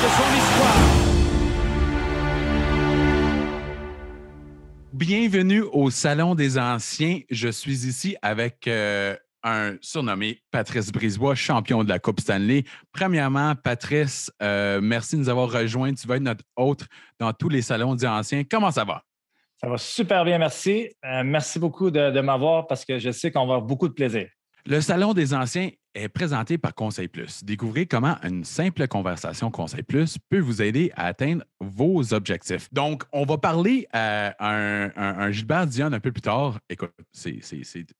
de son histoire. Bienvenue au Salon des Anciens. Je suis ici avec euh, un surnommé Patrice Brisebois, champion de la Coupe Stanley. Premièrement, Patrice, euh, merci de nous avoir rejoints. Tu vas être notre hôte dans tous les salons des anciens. Comment ça va? Ça va super bien, merci. Euh, merci beaucoup de, de m'avoir parce que je sais qu'on va avoir beaucoup de plaisir. Le Salon des Anciens est présenté par Conseil Plus. Découvrez comment une simple conversation Conseil Plus peut vous aider à atteindre vos objectifs. Donc, on va parler à un, un- Gilbert Dion un peu plus tard. Écoute, c'est-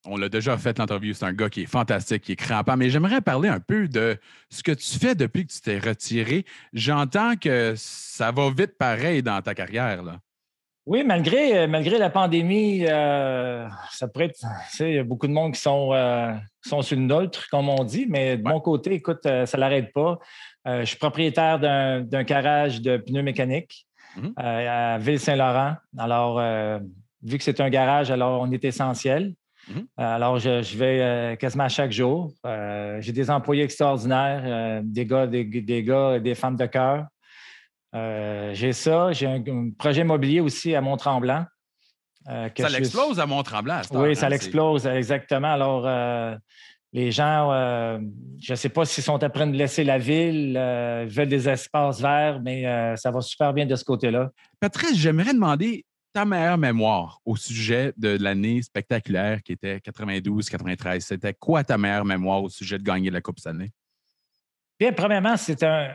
on l'a déjà fait l'entrevue. C'est un gars qui est fantastique, qui est crampant, mais j'aimerais parler un peu de ce que tu fais depuis que tu t'es retiré. J'entends que ça va vite pareil dans ta carrière. Là. Oui, malgré, euh, malgré la pandémie, euh, ça pourrait être. Tu sais, il y a beaucoup de monde qui sont, euh, sont sur le comme on dit, mais de Ouais. mon côté, écoute, euh, ça ne l'arrête pas. Euh, je suis propriétaire d'un garage de pneus mécaniques euh, à Ville-Saint-Laurent. Alors, vu que c'est un garage, alors on est essentiel. Mhm. Alors, je, je vais quasiment chaque jour. J'ai des employés extraordinaires, des gars, des, des gars et des femmes de cœur. Euh, j'ai ça. J'ai un, un projet immobilier aussi à Mont-Tremblant. euh, Ça je- l'explose à Mont-Tremblant. cette Oui, hein? ça C'est- l'explose, exactement. Alors, euh, les gens, je ne sais pas s'ils sont en train de laisser la ville, veulent des espaces verts, mais ça va super bien de ce côté-là. Patrice, j'aimerais demander ta meilleure mémoire au sujet de l'année spectaculaire qui était 92-93. C'était quoi ta meilleure mémoire au sujet de gagner la Coupe Stanley? Bien, premièrement, c'est un.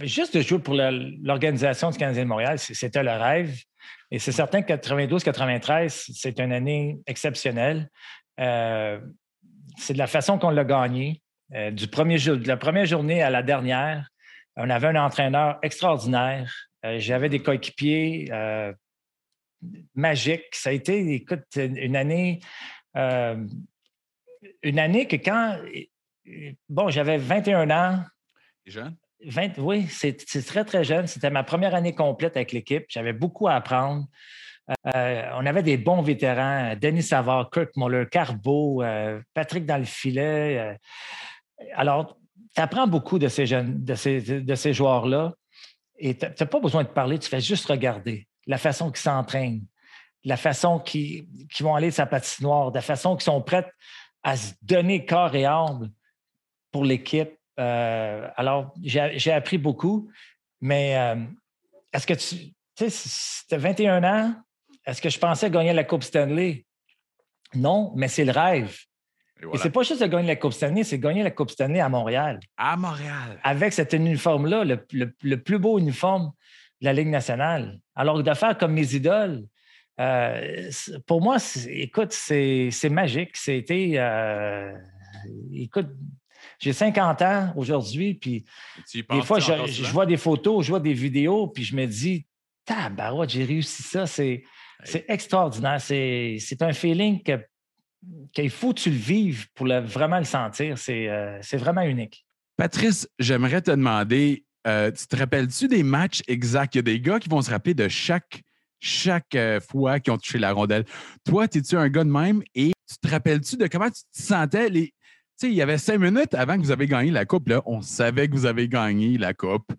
Juste de jouer pour l'organisation du Canadien de Montréal, c'était le rêve. Et c'est certain que 92-93, c'est une année exceptionnelle. Euh, c'est de la façon qu'on l'a gagné. Euh, du premier jour, de la première journée à la dernière, on avait un entraîneur extraordinaire. Euh, J'avais des coéquipiers magiques. Ça a été, écoute, une année, une année que quand, bon, j'avais 21 ans, Les jeunes? 20 oui, c'est très, très jeune. C'était ma première année complète avec l'équipe. J'avais beaucoup à apprendre. Euh, on avait des bons vétérans, Denis Savard, Kirk Muller, Carbo, euh, Patrick dans le filet. euh. alors, tu apprends beaucoup de ces jeunes, de ces, de ces joueurs-là. Et tu n'as pas besoin de parler, tu fais juste regarder la façon qu'ils s'entraînent, la façon qu'ils vont aller de sa patinoire, la façon qu'ils sont prêts à se donner corps et âme pour l'équipe. Euh, alors, j'ai appris beaucoup, mais euh, est-ce que tu. Tu sais, si tu as 21 ans, est-ce que je pensais gagner la Coupe Stanley? Non, mais c'est le rêve. Et c'est pas juste de gagner la Coupe Stanley, c'est gagner la Coupe Stanley à Montréal. À Montréal. Avec cet uniforme-là, le, le- le plus beau uniforme de la Ligue nationale. Alors, de faire comme mes idoles, euh, pour moi, écoute, c'est c'est magique. C'était. euh, écoute, j'ai 50 ans aujourd'hui, puis des fois, je, vois des photos, je vois des vidéos, puis je me dis, tabarouette, j'ai réussi ça. C'est c'est extraordinaire. C'est c'est un feeling que- qu'il faut que tu le vives pour le- vraiment le sentir. C'est euh, c'est vraiment unique. Patrice, j'aimerais te demander, euh, tu te rappelles-tu des matchs exacts? Il y a des gars qui vont se rappeler de chaque, chaque euh, fois qu'ils ont touché la rondelle. Toi, es-tu un gars de même? Et tu te rappelles-tu de comment tu te sentais? Les... Tu sais, il y avait cinq minutes avant que vous avez gagné la Coupe. Là, on savait que vous avez gagné la Coupe.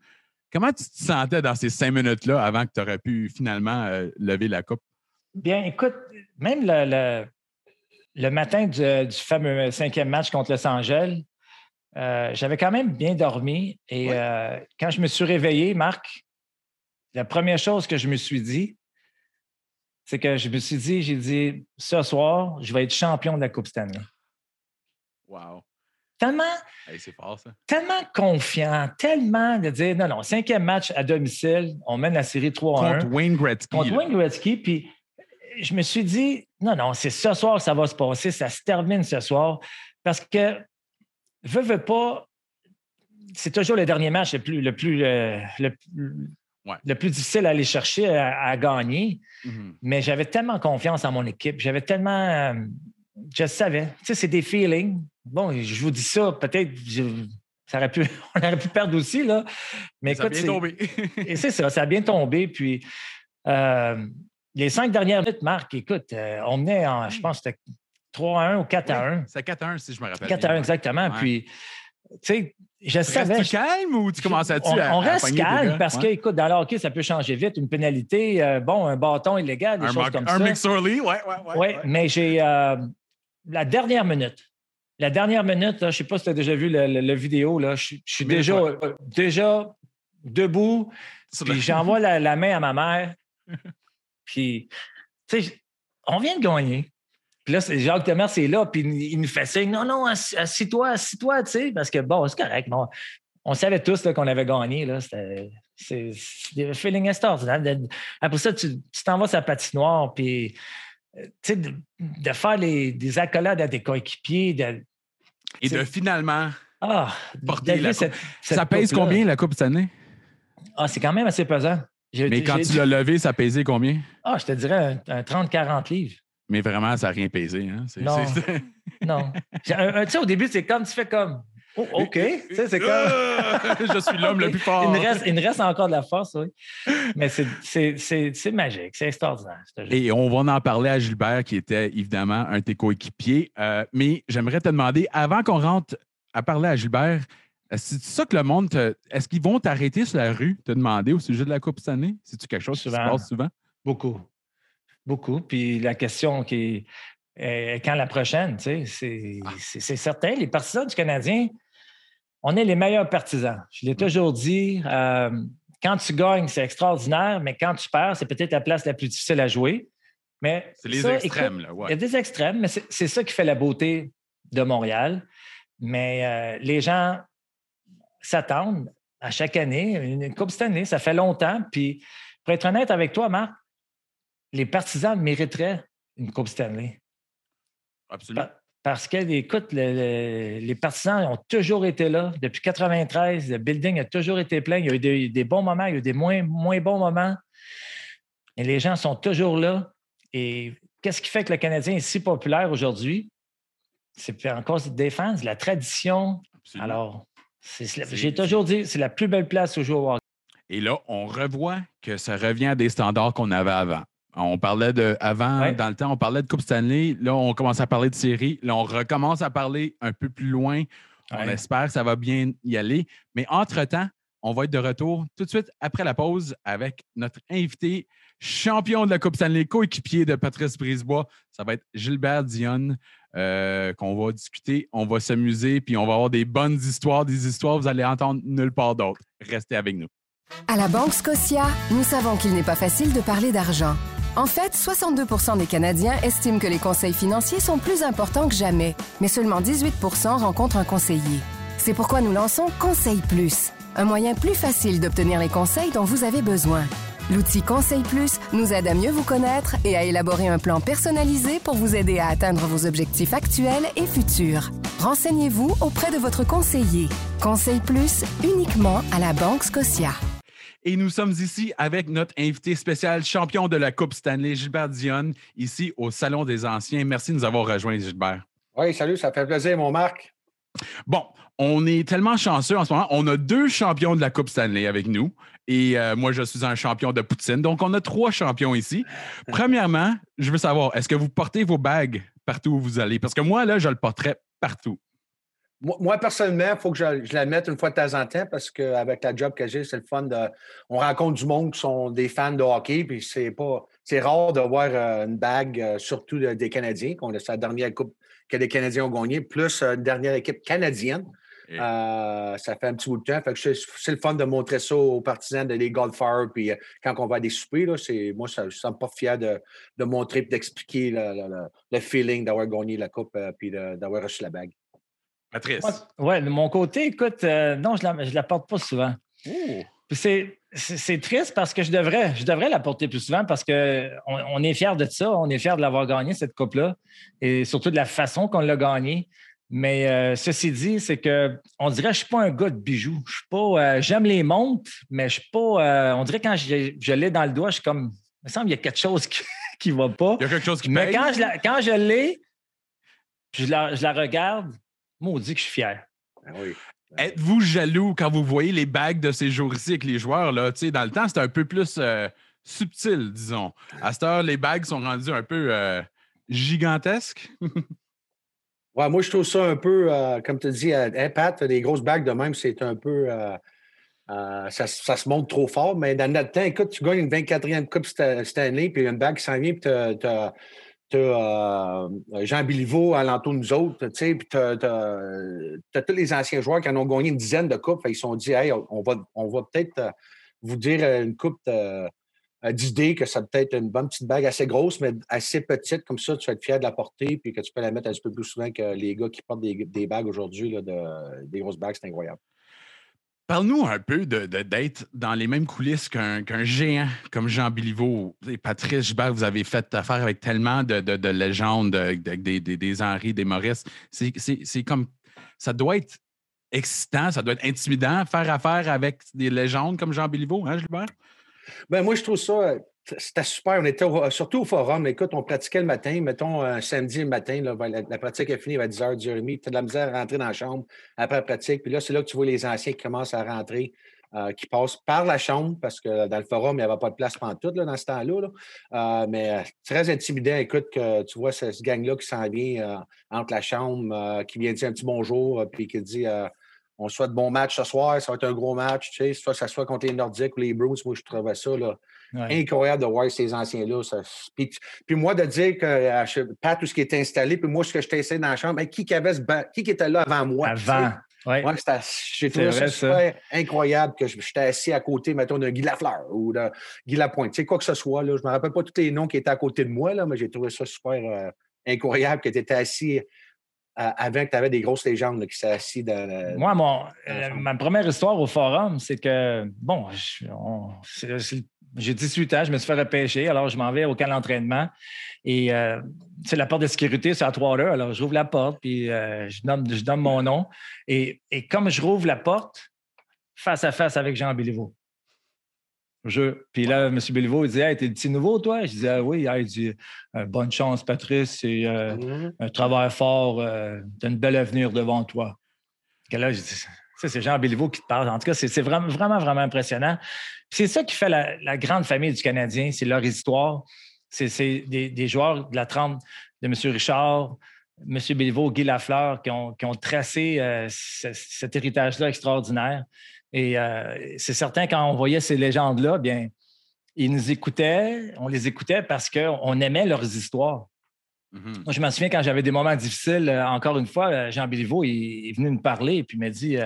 Comment tu te sentais dans ces cinq minutes-là avant que tu aurais pu finalement euh, lever la Coupe? Bien, écoute, même le, le- le matin du, du fameux cinquième match contre Los Angeles, euh, j'avais quand même bien dormi. Et Ouais. euh, quand je me suis réveillé, Marc, la première chose que je me suis dit, c'est que je me suis dit, j'ai dit, ce soir, je vais être champion de la Coupe Stanley. Wow. Tellement, Hey, c'est fort, ça. tellement confiant, tellement de dire, non, non, cinquième match à domicile, on mène la série 3 1 Contre Wayne Gretzky. contre là. Wayne Gretzky. Puis je me suis dit, non, non, c'est ce soir que ça va se passer, ça se termine ce soir. Parce que, veux, veux pas, c'est toujours le dernier match le plus, le plus, euh, le, Ouais. le plus difficile à aller chercher, à, à gagner. Mhm. Mais j'avais tellement confiance en mon équipe. J'avais tellement. euh, je savais. Tu sais, c'est des feelings. Bon, je vous dis ça, peut-être. je- Ça aurait pu, on aurait pu perdre aussi, là. Mais Ça a écoute, bien c'est- tombé. et c'est ça, ça a bien tombé. Puis, euh, les cinq dernières minutes, Marc, écoute, euh, on menait en, je pense, que c'était 3 à 1 ou 4 à 1. C'est 4-1, si je me rappelle. 4 à 1, bien, ouais. exactement. Ouais. Puis, sais, je savais. Restes-tu calme ou tu commences à On, à, on à reste calme parce que, Ouais. écoute, dans le hockey, ça peut changer vite. Une pénalité, euh, bon, un bâton illégal, des un, choses comme un ça. McSorley, ouais, ouais, ouais. Oui, ouais. mais j'ai la dernière minute. La dernière minute, là, je ne sais pas si tu as déjà vu le vidéo, là, je, je suis déjà, euh, déjà debout, puis j'envoie la, la main à ma mère. Puis, tu sais, on vient de gagner. Puis là, Jacques Demers, c'est là, puis il nous fait signe non, non, assis- assis-toi, assis-toi, tu sais, parce que bon, c'est correct. bon, on savait tous qu'on avait gagné. Là, c'était, c'est, c'est des feelings extraordinaires. De- Après ça, tu, t'en vas sur la patinoire, puis euh, tu sais, de, de faire les- des accolades à tes coéquipiers, de, Et de finalement, ah, Porter cette- cette ça pèse combien la Coupe cette année? Ah, c'est quand même assez pesant. Mais quand tu l'as levé, ça pesait combien? Ah, je te dirais un, un 30-40 livres. Mais vraiment, ça n'a rien pesé. Hein? Non. Non. Tu sais, au début, c'est comme tu fais comme. Oh, OK. C'est comme. Je suis l'homme le plus fort. Il me, reste, il me reste encore de la force, oui. Mais c'est- c'est c'est- c'est magique, c'est extraordinaire. Et on va en parler à Gilbert, qui était évidemment un de tes coéquipiers. Euh, mais j'aimerais te demander, avant qu'on rentre à parler à Gilbert, euh, c'est ça que le monde te- Est-ce qu'ils vont t'arrêter sur la rue, te demander au sujet de la Coupe cette année? C'est-tu quelque chose qui se Souvent. passe souvent? Beaucoup. Beaucoup. Puis la question qui est euh, quand la prochaine, tu sais, c'est Ah. c'est- c'est certain. Les partisans du Canadien, on est les meilleurs partisans. Je l'ai toujours dit. euh, quand tu gagnes, c'est extraordinaire, mais quand tu perds, c'est peut-être la place la plus difficile à jouer. Mais C'est les ça, extrêmes, écoute, là. ouais. Il y a des extrêmes, mais c'est c'est ça qui fait la beauté de Montréal. Mais euh, les gens s'attendent à chaque année. Une Coupe cette année, ça fait longtemps. Puis, pour être honnête avec toi, Marc, les partisans mériteraient une Coupe Stanley. Absolument. Pa- Parce que, écoute, le- le- les partisans ont toujours été là. Depuis 93, le building a toujours été plein. Il y a eu des, des bons moments, il y a eu des moins, moins bons moments. Et les gens sont toujours là. Et qu'est-ce qui fait que le Canadien est si populaire aujourd'hui? C'est encore des fans, la tradition. absolument. Alors, j'ai toujours dit, c'est la plus belle place où jouer au hockey. Et là, on revoit que ça revient à des standards qu'on avait avant. On parlait de avant, Ouais. dans le temps, on parlait de Coupe Stanley. Là, on commence à parler de série. Là, on recommence à parler un peu plus loin. On Ouais. espère que ça va bien y aller. Mais entre-temps, on va être de retour tout de suite après la pause avec notre invité, champion de la Coupe Stanley, coéquipier de Patrice Brisebois. Ça va être Gilbert Dionne euh, qu'on va discuter. On va s'amuser, puis on va avoir des bonnes histoires, des histoires que vous allez entendre nulle part d'autre. Restez avec nous. À la Banque Scotia, nous savons qu'il n'est pas facile de parler d'argent. En fait, 62% des Canadiens estiment que les conseils financiers sont plus importants que jamais, mais seulement 18% rencontrent un conseiller. C'est pourquoi nous lançons Conseil Plus, un moyen plus facile d'obtenir les conseils dont vous avez besoin. L'outil Conseil Plus nous aide à mieux vous connaître et à élaborer un plan personnalisé pour vous aider à atteindre vos objectifs actuels et futurs. Renseignez-vous auprès de votre conseiller. Conseil Plus uniquement à la Banque Scotia. Et nous sommes ici avec notre invité spécial, champion de la Coupe Stanley, Gilbert Dionne, ici au Salon des Anciens. Merci de nous avoir rejoints, Gilbert. Oui, salut, ça fait plaisir, mon Marc. Bon, on est tellement chanceux en ce moment. On a deux champions de la Coupe Stanley avec nous. Et euh, moi, je suis un champion de Poutine. Donc, on a trois champions ici. Premièrement, je veux savoir, est-ce que vous portez vos bagues partout où vous allez? Parce que moi, là, je le porterais partout. Moi, personnellement, il faut que je, je la mette une fois de temps en temps parce qu'avec la job que j'ai, c'est le fun de. On rencontre du monde qui sont des fans de hockey, puis c'est pas. C'est rare de voir euh, une bague, euh, surtout de- des Canadiens, qu'on a sa dernière coupe que les Canadiens ont gagnée, plus euh, une dernière équipe canadienne. Et- ça fait un petit bout de temps. Fait que c'est le fun de montrer ça aux partisans de les golfeurs. Puis quand on va à des soupers, là, c'est, moi, ça, je ne sens pas fier de, de montrer et d'expliquer le, le- feeling d'avoir gagné la coupe puis d'avoir reçu la bague. Patrice. Oui, de mon côté, écoute, euh, non, je ne la, je la porte pas souvent. C'est, triste parce que je devrais, je devrais la porter plus souvent parce qu'on on est fiers de ça, on est fiers de l'avoir gagné, cette coupe-là, et surtout de la façon qu'on l'a gagnée. Mais euh, ceci dit, c'est que on dirait que je ne suis pas un gars de bijoux. Je suis pas. euh, j'aime les montres, mais je suis pas. on dirait que quand je, je l'ai dans le doigt, je suis comme. Il me semble qu'il y a quelque chose qui ne va pas. Il y a quelque chose qui Mais paye. quand je, la, quand je l'ai, je la, je la regarde, maudit que je suis fier. Ah oui. Êtes-vous jaloux quand vous voyez les bagues de ces jours-ci avec les joueurs? Là? Tu sais, Dans le temps, c'était un peu plus euh, subtil, disons. À cette heure, les bagues sont rendues un peu euh, gigantesques. Ouais, moi, je trouve ça un peu, euh, comme tu dis, euh, hein, Pat, des grosses bagues de même, c'est un peu. ça, se montre trop fort, mais dans notre temps, écoute, tu gagnes une 24e Coupe Stanley, puis une bague qui s'en vient, puis tu as, Jean Biliveau à l'entour de nous autres, tu sais, puis tu as, tous les anciens joueurs qui en ont gagné une dizaine de coupes. Ils se sont dit, hey, on va, on va peut-être vous dire une coupe d'idées que ça peut être une bonne petite bague assez grosse, mais assez petite, comme ça, tu vas être fier de la porter, puis que tu peux la mettre un petit peu plus souvent que les gars qui portent des, bagues aujourd'hui, de, des grosses bagues, c'est incroyable. Parle-nous un peu d'être dans les mêmes coulisses qu'un géant comme Jean Biliveau. Et Patrice Gilbert, vous avez fait affaire avec tellement de, légendes, des, des Henri, des Maurice. C'est comme. Ça doit être excitant, ça doit être intimidant, faire affaire avec des légendes comme Jean Biliveau, hein, Gilbert? Ben, moi, je trouve ça. C'était super. On était surtout au forum. Écoute, on pratiquait le matin, mettons un samedi matin. la, pratique est finie à 10h, 10h30. Tu as de la misère à rentrer dans la chambre après la pratique. Puis là, c'est là que tu vois les anciens qui commencent à rentrer, euh, qui passent par la chambre, parce que dans le forum, il n'y avait pas de place pendant tout dans ce temps-là. Euh, mais euh, très intimidant. Écoute, que tu vois ce, gang-là qui s'en vient entre la chambre, qui vient dire un petit bonjour, puis qui dit on souhaite bon match ce soir, ça va être un gros match, tu sais, soit ça soit contre les Nordiques ou les Bruins, moi je trouvais ça là, incroyable de voir ces anciens-là. Puis, moi de dire que pas tout ce qui était installé, puis moi ce que je t'essaie dans la chambre, qui, qui, avait qui, qui était là avant moi? Avant. Oui. j'ai trouvé ça super incroyable que j'étais assis à côté, mettons, de Guy Lafleur ou de Guy Lapointe. Tu sais, quoi que ce soit, là, je ne me rappelle pas tous les noms qui étaient à côté de moi, là, mais j'ai trouvé ça super euh, incroyable que tu étais assis avant que tu avais des grosses légendes qui s'est assis dans. Moi, mon, euh, ma première histoire au forum, c'est que, bon, j'ai 18 ans, je me suis fait repêcher, alors je m'en vais au camp d'entraînement. Et euh, c'est la porte de sécurité, c'est à 3 heures. Alors, j'ouvre la porte, puis euh, je, donne mon nom. Et, et, comme je rouvre la porte, face à face avec Jean Béliveau. Je... Puis là, M. Béliveau, il dit Hey, t'es le petit nouveau, toi? Je disais ah, Oui, il dit euh, Bonne chance, Patrice, c'est euh, mm-hmm. un travail fort, t'as une belle avenir devant toi. Et là, je dis c'est Jean Béliveau qui te parle. En tout cas, c'est vraiment, vraiment, impressionnant. C'est ça qui fait la, grande famille du Canadien, c'est leur histoire. C'est des, joueurs de la trempe de M. Richard, M. Béliveau, Guy Lafleur, qui ont, tracé cet héritage-là extraordinaire. Et euh, c'est certain, quand on voyait ces légendes-là, bien, ils nous écoutaient, on les écoutait parce qu'on aimait leurs histoires. Mm-hmm. Moi, je me souviens quand j'avais des moments difficiles, euh, encore une fois, euh, Jean Béliveau, il, est venu me parler et puis il m'a dit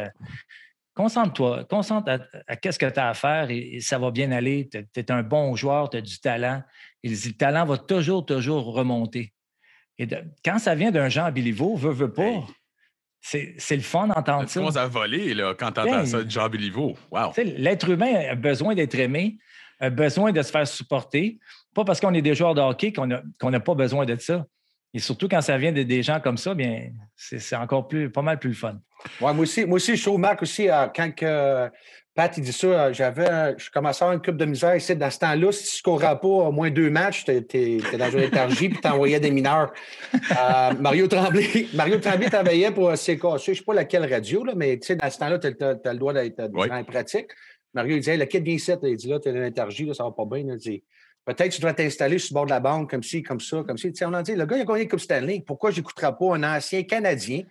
Concentre-toi, concentre à, qu'est-ce que tu as à faire et, ça va bien aller. Tu es, un bon joueur, tu as du talent. Et le talent va toujours, toujours remonter. Et quand ça vient d'un Jean Béliveau, veut, veut pas. C'est le fun d'entendre ça. Tu à voler là, quand tu entends ça de Jean Béliveau. Wow. L'être humain a besoin d'être aimé, a besoin de se faire supporter. Pas parce qu'on est des joueurs de hockey qu'on n'a pas besoin de ça. Et surtout quand ça vient de des gens comme ça, bien, c'est encore plus, pas mal plus le fun. Ouais, moi aussi, moi aussi, je trouve, Marc, aussi, euh, quand que, Pat, il dit ça, euh, j'avais, je commençais à avoir une coupe de misère ici. Dans ce temps-là, si tu ne scorais pas au moins deux matchs, tu étais, dans une énergie puis tu envoyais des mineurs. Euh, Mario Tremblay, Mario Tremblay travaillait pour CK. Je ne sais pas laquelle radio, là, mais dans ce temps-là, tu as, le droit d'être en pratique. Mario il disait, le kit vient ici. Il dit là, tu es dans l'énergie, là, ça va pas bien. Il dit, Peut-être tu dois t'installer sur le bord de la banque comme ci, comme ça, comme ci. on a dit, le gars, il a gagné Coupe Stanley. Pourquoi j'écouterai pas un ancien Canadien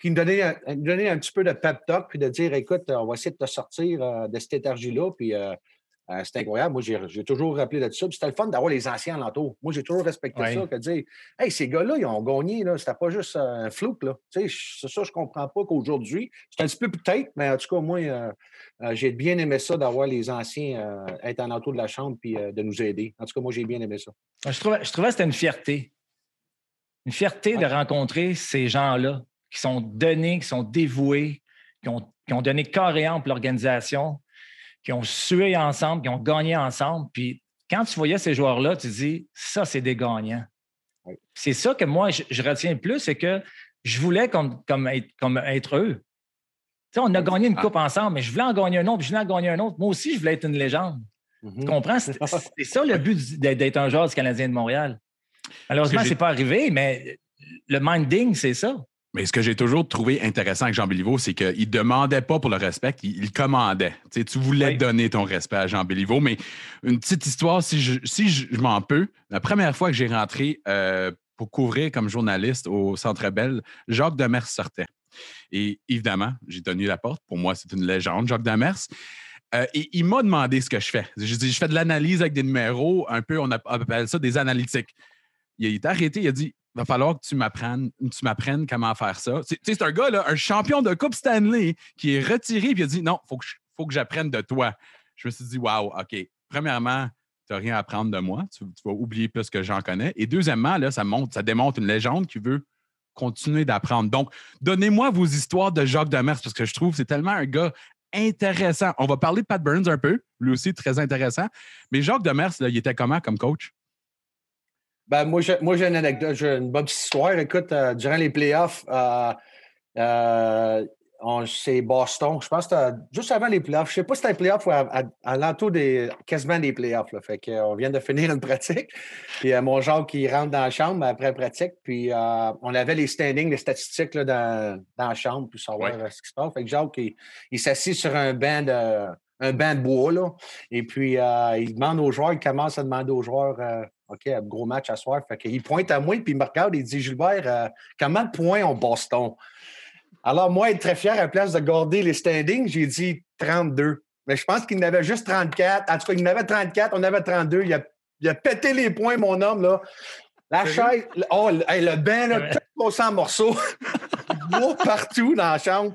qui me donnait, un, un petit peu de pep talk, puis de dire, écoute, on va essayer de te sortir euh, de cette énergie-là, puis euh, euh, c'est incroyable. Moi, j'ai toujours rappelé de ça. Puis c'était le fun d'avoir les anciens alentours. Moi, j'ai toujours respecté ça, que de dire, hey, ces gars-là, ils ont gagné, là. C'était pas juste un flou, là. C'est ça, je comprends pas qu'aujourd'hui, c'est un petit peu peut-être, mais en tout cas, moi, j'ai bien aimé ça d'avoir les anciens être en entour de la chambre, puis de nous aider. En tout cas, moi, j'ai bien aimé ça. Je trouvais, je trouvais que c'était une fierté. Une fierté de rencontrer ces gens-là qui sont donnés, qui sont dévoués, qui ont, qui ont donné corps et âme pour l'organisation, qui ont sué ensemble, qui ont gagné ensemble. Puis quand tu voyais ces joueurs-là, tu dis, ça, c'est des gagnants. C'est ça que moi, je, retiens le plus, c'est que je voulais comme, comme, être, comme être eux. Tu sais, on a gagné une ah. coupe ensemble, mais je voulais en gagner un autre, puis je voulais en gagner un autre. Moi aussi, je voulais être une légende. Tu mm-hmm. comprends? C'est ça le but d'être un joueur du Canadien de Montréal. Malheureusement, ce n'est pas arrivé, mais le minding, c'est ça. Mais ce que j'ai toujours trouvé intéressant avec Jean Béliveau, c'est qu'il ne demandait pas pour le respect, il, commandait. Tu, tu voulais donner ton respect à Jean Béliveau. Mais une petite histoire, si je, si je, m'en peux, la première fois que j'ai rentré euh, pour couvrir comme journaliste au Centre Bell, Jacques Demers sortait. Et évidemment, j'ai tenu la porte. Pour moi, c'est une légende, Jacques Demers. Euh, et il m'a demandé ce que je fais. Je dis, je fais de l'analyse avec des numéros, un peu, on appelle ça des analytiques. Il est arrêté, il a dit, il va falloir que tu m'apprennes, tu m'apprennes comment faire ça. C'est un gars, là, un champion de Coupe Stanley, qui est retiré, puis il a dit, non, il faut que, faut que j'apprenne de toi. Je me suis dit, wow, OK. Premièrement, tu n'as rien à apprendre de moi. Tu, vas oublier plus que j'en connais. Et deuxièmement, là, ça, montre, ça démontre une légende qui veut continuer d'apprendre. Donc, donnez-moi vos histoires de Jacques Demers parce que je trouve que c'est tellement un gars intéressant. On va parler de Pat Burns un peu, lui aussi très intéressant. Mais Jacques Demers, là, il était comment comme coach? Ben, moi, j'ai une anecdote, j'ai une bonne histoire. Écoute, euh, durant les playoffs, euh, euh, c'est Boston. Je pense que c'était juste avant les playoffs. Je ne sais pas si c'était les playoffs ou à, l'entour des quasiment des playoffs. Là. Fait qu'on vient de finir une pratique. Puis mon Jacques qui rentre dans la chambre après la pratique. Puis on avait les standings, les statistiques là, dans, dans, la chambre pour savoir ce qui se passe. Fait que Jacques, il, il s'assit sur un banc de un banc de bois. Là. Et puis il demande aux joueurs, il commence à demander aux joueurs OK, gros match à soir. Fait qu'il pointe à moi, puis il me regarde et il dit Gilbert, euh, comment de points on Boston? Alors, moi, être très fier, à la place de garder les standings, j'ai dit 32. Mais je pense qu'il n'avait juste 34. En tout cas, il n'avait 34, on avait 32. Il a, il a, pété les points, mon homme, là. La chaise, oh, le bain, là, tout en morceaux. bois partout dans la chambre.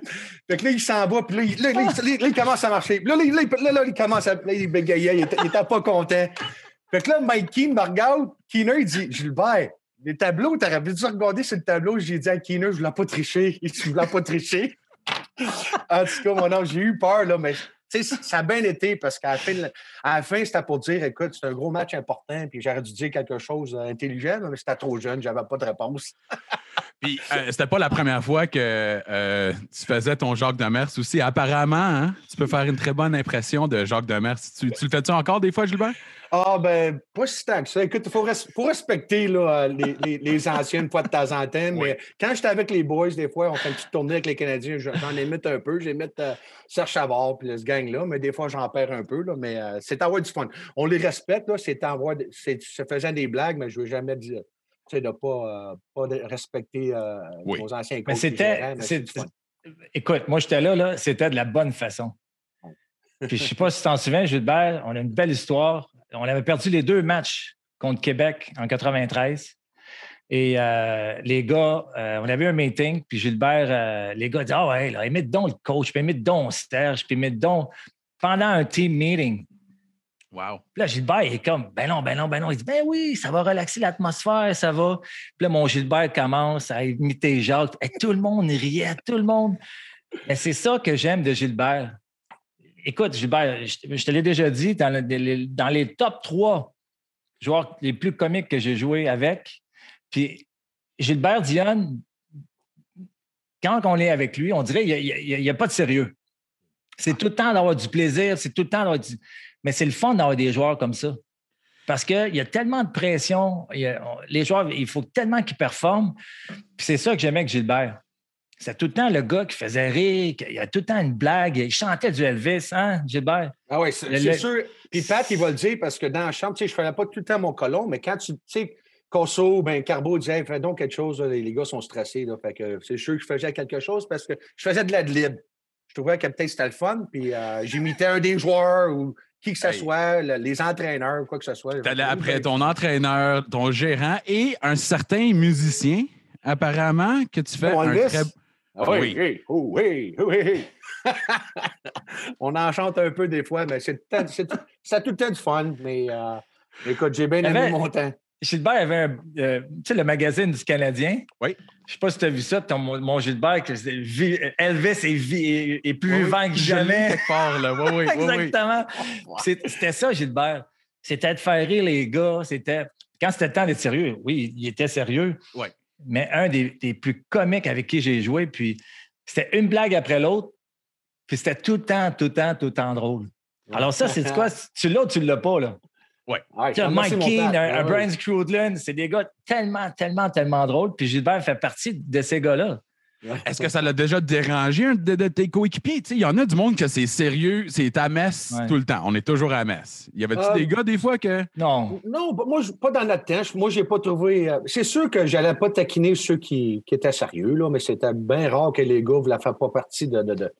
Fait que là, il s'en va, puis là, là, il commence à marcher. Là, là, il commence à. Là, il bégayait, il n'était pas content. Fait que là, Mike Keane me regarde. Keener, il dit Gilbert, les tableaux, t'aurais dû regarder sur le tableau. J'ai dit à Keener, je voulais pas tricher. Je voulais pas tricher. en tout cas, mon j'ai eu peur, là, mais ça a bien été parce qu'à la fin, fin c'était pour dire écoute, c'est un gros match important, puis j'aurais dû dire quelque chose d'intelligent, mais c'était trop jeune, j'avais pas de réponse. Puis euh, c'était pas la première fois que euh, tu faisais ton Jacques Demers aussi. Apparemment, hein, tu peux faire une très bonne impression de Jacques Demers. Tu, tu le fais-tu encore des fois, Gilbert? Ah, ben, pas si tant que ça. Écoute, il faut, respecter là, les, les, les, anciennes fois de temps en temps. Mais quand j'étais avec les boys, des fois, on fait une petite tournée avec les Canadiens. J'en émette un peu. J'émette euh, Serge Chavard puis ce gang-là. Mais des fois, j'en perds un peu. Là, mais euh, c'est avoir du fun. On les respecte. C'est envoie. Se faisant des blagues, mais je ne veux jamais dire de ne pas, euh, pas respecter euh, nos anciens coachs. Mais c'était. Écoute, moi, j'étais là, là c'était de la bonne façon. Puis je ne sais pas si tu t'en souviens, Gilbert, on a une belle histoire on avait perdu les deux matchs contre Québec en 93. Et euh, les gars, euh, on avait un meeting, puis Gilbert, euh, les gars disaient Ah ouais, là, émette donc le coach, puis émette donc Serge, puis émette donc pendant un team meeting. Wow. Là, Gilbert, il est comme Ben non, ben non, ben non. Il dit Ben oui, ça va relaxer l'atmosphère, ça va. Puis là, mon Gilbert commence à imiter Jacques. Et tout le monde riait, tout le monde. Mais c'est ça que j'aime de Gilbert. Écoute, Gilbert, je, te l'ai déjà dit, dans, les top trois joueurs les plus comiques que j'ai joué avec, puis Gilbert Dionne, quand on est avec lui, on dirait qu'il n'y a, pas de sérieux. C'est tout le temps d'avoir du plaisir, c'est tout le temps d'avoir du... Mais c'est le fun d'avoir des joueurs comme ça. Parce qu'il y a tellement de pression, les joueurs, il faut tellement qu'ils performent. Puis c'est ça que j'aimais avec Gilbert. C'est tout le temps le gars qui faisait rire, il y a tout le temps une blague. Il chantait du Elvis, hein, Gilbert? Ah oui, c'est sûr. Puis Pat, il va le dire parce que dans la chambre, tu sais, je ne faisais pas tout le temps mon colon, mais quand tu sais, Cosso, ben Carbo disait fais donc quelque chose, les gars sont stressés. Là, fait que c'est sûr que je faisais quelque chose parce que je faisais de la libre. Je trouvais que peut-être c'était le fun, puis euh, j'imitais un des joueurs ou qui que ce soit, les entraîneurs, quoi que ce soit. Après ton entraîneur, ton gérant et un certain musicien, apparemment, que tu fais un très ah oui, oui, oh, oui, oui. On en chante un peu des fois, mais c'est tout le temps du fun. Mais euh, écoute, j'ai bien aimé mon temps. Gilbert avait un, euh, tu sais, le magazine du Canadien. Oui. Je ne sais pas si tu as vu ça, ton, mon Gilbert, que Elvis est, est, plus vivant que jamais. là. Oui, oui, Exactement. C'était ça, Gilbert. C'était de faire rire les gars. C'était quand c'était le temps d'être sérieux. Oui, il était sérieux. Oui mais un des, plus comiques avec qui j'ai joué. Puis c'était une blague après l'autre. Puis c'était tout le temps, tout le temps, tout le temps drôle. Alors ça, c'est quoi? Tu l'as ou tu ne l'as pas, là? Oui. Mike Keane, un, Brian Scrudlin, c'est des gars tellement, tellement, tellement drôles. Puis Gilbert fait partie de ces gars-là. Est-ce que ça l'a déjà dérangé un de, tes coéquipiers? Il y en a du monde que c'est sérieux, c'est à messe tout le temps. On est toujours à messe. Y avait-tu des gars des fois que. Non. Non, moi, pas dans notre temps. Moi, j'ai pas trouvé. c'est sûr que j'allais pas taquiner ceux qui, étaient sérieux, là, mais c'était bien rare que les gars ne fassent pas partie de, de,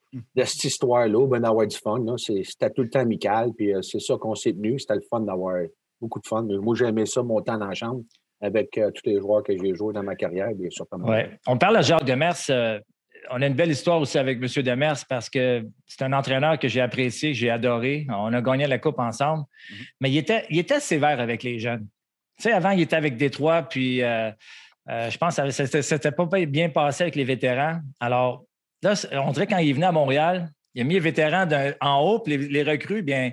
cette histoire-là, ben d'avoir du fun. C'était tout le temps amical, puis c'est ça qu'on s'est tenu. C'était le fun d'avoir beaucoup de fun. Moi, j'ai aimé ça, mon temps dans la chambre avec euh, tous les joueurs que j'ai joués dans ma carrière, bien sûr. Ouais. On parle de Jacques Demers. Euh, on a une belle histoire aussi avec M. Demers parce que c'est un entraîneur que j'ai apprécié, que j'ai adoré. On a gagné la Coupe ensemble. Mm-hmm. Mais il était, il était sévère avec les jeunes. Tu sais, avant, il était avec Détroit, puis euh, je pense que ça n'était pas bien passé avec les vétérans. Alors, là, on dirait quand il venait à Montréal, il a mis les vétérans en haut, puis les, les recrues, bien,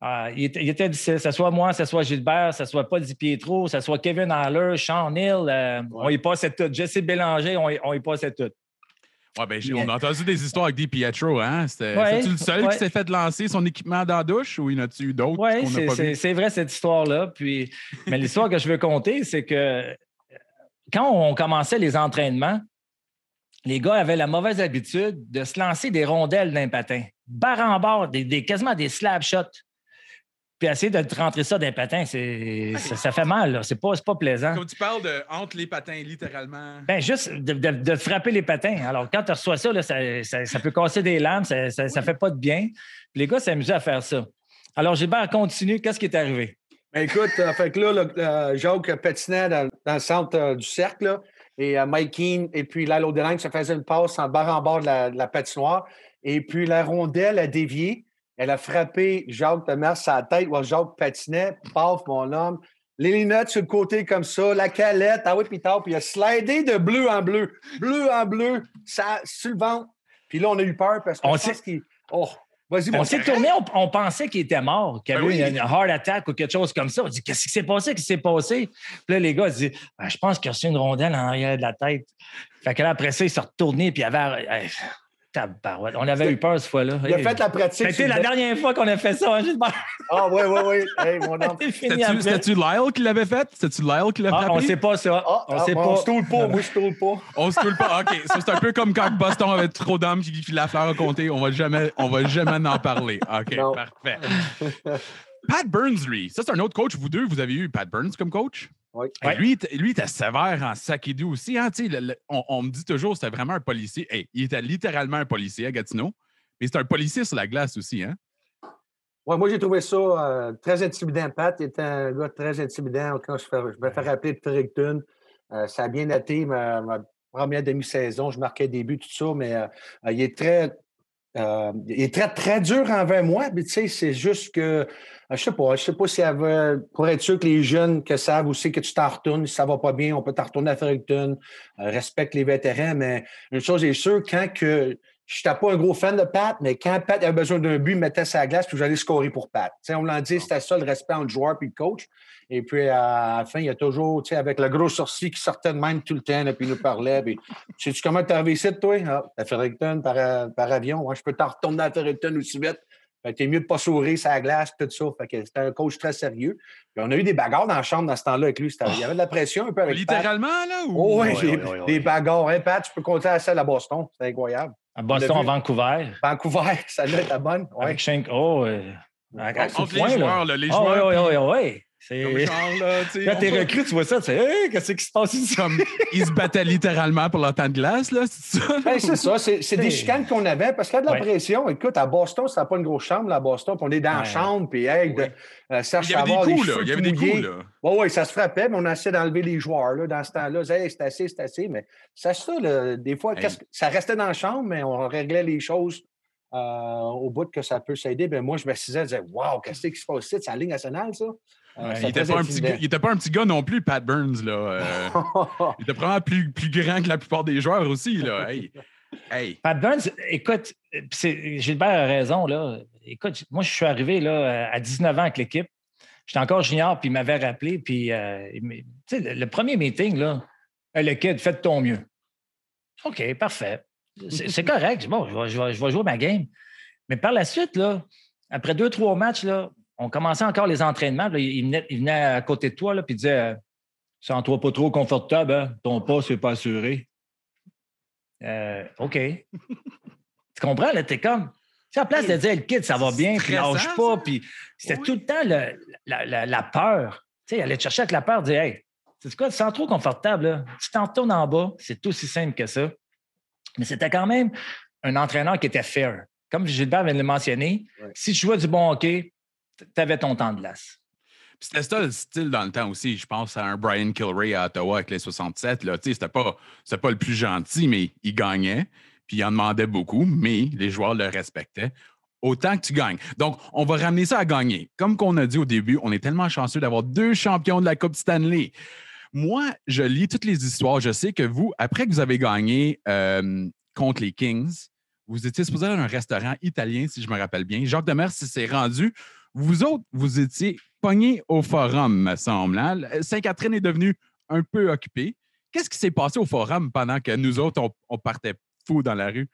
ah, il, était, il difficile. Que ce soit moi, ce soit Gilbert, ce soit Paul DiPietro, que ce soit Kevin Haller, Sean Hill, euh, on y passait tout. Jesse Bélanger, on y, on y passait tout. Ouais, ben, on a entendu des histoires avec DiPietro. Hein? C'était-tu le seul qui s'est fait lancer son équipement dans la douche ou il y en a-tu d'autres? Oui, c'est vrai cette histoire-là. Puis... Mais l'histoire que je veux compter, c'est que quand on commençait les entraînements, les gars avaient la mauvaise habitude de se lancer des rondelles d'un patin. Barre en barre, des, quasiment des slab shots. Puis essayer de rentrer ça dans les patins, c'est, ça, fait mal. C'est pas, pas plaisant. Quand tu parles de entre les patins, littéralement. Ben juste de, frapper les patins. Alors, quand tu reçois ça, ça, peut casser des lames, ça, ça, fait pas de bien. Puis les gars s'amusaient à faire ça. Alors, Gilbert, continue. Qu'est-ce qui est arrivé? Ben écoute, euh, fait que là, Jacques patinait dans, le centre euh, du cercle, et euh, Mike Keane et puis Lalo Delange se faisaient une passe en barre en bord de la, de la patinoire. Et puis la rondelle a dévié. Elle a frappé Jacques Demers sur la tête où Jacques patinait. Paf, mon homme. Les lunettes sur le côté comme ça, la calette, ah oui, puis puis il a slidé de bleu en bleu. Bleu en bleu, ça, sur le ventre. Puis là, on a eu peur parce qu'on sait qu'il. Oh, on s'est tourné, on, pensait qu'il était mort, qu'il ben avait une heart attack ou quelque chose comme ça. On dit Qu'est-ce qui s'est passé? Qu'est-ce qui s'est passé? Puis là, les gars disent ben, Je pense qu'il a reçu une rondelle en arrière de la tête. Fait que là, après ça, il s'est retourné, puis il avait. On avait eu peur cette fois-là. Il a fait la pratique. C'était la dernière fois qu'on a fait ça, hein, Ah, oui, oui, oui. Hey, mon C'était-tu Lyle qui l'avait fait? C'était-tu Lyle qui l'avait fait? Ah, on sait pas ça. Ah, on sait pas. On se toule pas. Moi, je toule pas. On se toule pas. OK. C'est un peu comme quand Boston avait trop d'hommes qui la fleur à compter. On va jamais, on va jamais en parler. OK, parfait. Pat Burns, lui. Ça, c'est un autre coach. Vous deux, vous avez eu Pat Burns comme coach? Oui. Lui, lui, il était sévère en sac et doux aussi. Hein, on, me dit toujours que c'était vraiment un policier. il était littéralement un policier à Gatineau, mais c'est un policier sur la glace aussi. Hein? Ouais, moi, j'ai trouvé ça euh, très intimidant. Pat était un gars très intimidant. Quand je, me fais rappeler de Fredericton, euh, ça a bien été ma, ma première demi-saison. Je marquais début, tout ça, mais euh, il est très euh, il est très, très dur envers moi, mais tu sais, c'est juste que, euh, je sais pas, je sais pas si avait, pour être sûr que les jeunes que savent aussi que tu t'en retournes, si ça va pas bien, on peut t'en retourner à Fredericton, euh, respecte les vétérans, mais une chose est sûre, quand que, je n'étais pas un gros fan de Pat, mais quand Pat avait besoin d'un but, il mettait sa glace, puis j'allais scorer pour Pat. on l'a dit, c'était ça le respect entre joueur et le coach. Et puis, à la fin, il y a toujours, tu sais, avec le gros sourcil qui sortait de même tout le temps, et puis il nous parlait. Puis, sais-tu comment tu es arrivé ici, toi? Ah, à Fredericton, par, par avion. Moi, je peux t'en retourner à Fredericton aussi vite. Fait que t'es mieux de pas sourire sa glace, tout ça. Fait que c'était un coach très sérieux. Puis on a eu des bagarres dans la chambre dans ce temps-là avec lui. Il y avait de la pression un peu avec Littéralement, là? Ou... Oh, oui, des bagarres. Hein, Pat, tu peux compter à celle à Boston. C'était incroyable. À Boston, à Vancouver. Vancouver, ça doit être bonne. Ouais. Avec Shank. Oh, euh, Entre les joueurs, là. les joueurs. oui, oui, oui. Genre, là, Quand t'es recrues, tu vois ça, tu sais, hey, qu'est-ce qui se passe ici? Comme, ils se battaient littéralement pour leur temps de glace, là, c'est ça? Ben, c'est ça, c'est, des chicanes qu'on avait parce qu'il y a de la pression. Écoute, à Boston, c'était pas une grosse chambre, là, à Boston, puis on est dans la chambre, puis hey, de, euh, Serge Il y avait des coups, là. Il y avait des coups, là. Oui, oui, ça se frappait, mais on essayait d'enlever les joueurs, là, dans ce temps-là. Hey, c'est assez, c'est assez, mais c'est ça, là, des fois, ça restait dans la chambre, mais on réglait les choses euh, au bout que ça peut s'aider. Ben, moi, je m'assisais et disais, wow, qu'est-ce qui se passe ici? C'est la ligne nationale, ça? Euh, il n'était pas, pas, un petit gars non plus, Pat Burns. Là. Euh. il était vraiment plus, plus grand que la plupart des joueurs aussi. Là. Hey. Pat Burns, écoute, Gilbert a raison. Là. Écoute, moi, je suis arrivé là, à 19 ans avec l'équipe. J'étais encore junior, puis il m'avait rappelé. Puis, euh, le, le, premier meeting, là, le kid, fais de ton mieux. OK, parfait. C'est correct. Bon, je vais, je, vais, je vais, jouer ma game. Mais par la suite, là, après deux, trois matchs, là, on commençait encore les entraînements. il, venait, à côté de toi, là, puis il disait Sens-toi pas trop confortable, hein? ton pas, c'est pas assuré. Euh, OK. tu comprends? Là, t'es comme. Tu à la place de dire, le kid, ça va bien, puis lâche pas, puis c'était tout le temps la, peur. Tu sais, aller te chercher avec la peur, dire, hey, c'est quoi, tu sens trop confortable, là? Tu t'en tournes en bas, c'est aussi simple que ça. Mais c'était quand même un entraîneur qui était fair. Comme Gilbert vient de le mentionner, si tu jouais du bon hockey, tu avais ton temps de glace. C'était ça le style dans le temps aussi. Je pense à un Brian Kilray à Ottawa avec les 67. C'était pas, pas le plus gentil, mais il gagnait. Puis il en demandait beaucoup, mais les joueurs le respectaient. Autant que tu gagnes. Donc, on va ramener ça à gagner. Comme qu'on a dit au début, on est tellement chanceux d'avoir deux champions de la Coupe Stanley. Moi, je lis toutes les histoires. Je sais que vous, après que vous avez gagné euh, contre les Kings, vous étiez supposé aller à un restaurant italien, si je me rappelle bien. Jacques Demers s'est rendu. Vous autres, vous étiez pognés au forum, me semble. Hein? Saint-Catherine est devenue un peu occupée. Qu'est-ce qui s'est passé au forum pendant que nous autres, on, partait fou dans la rue?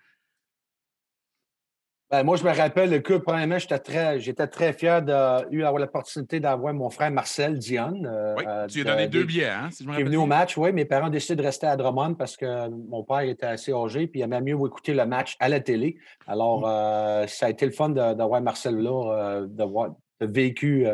Ben, moi, je me rappelle, le coup, premièrement, j'étais très, j'étais très fier d'avoir l'opportunité d'avoir mon frère Marcel Dion. Euh, oui, tu lui as donné deux billets, hein, si je me rappelle. est venu au match, oui. Mes parents ont décidé de rester à Drummond parce que mon père était assez âgé, puis il aimait mieux écouter le match à la télé. Alors, mm. euh, ça a été le fun d'avoir Marcel là, euh, d'avoir vécu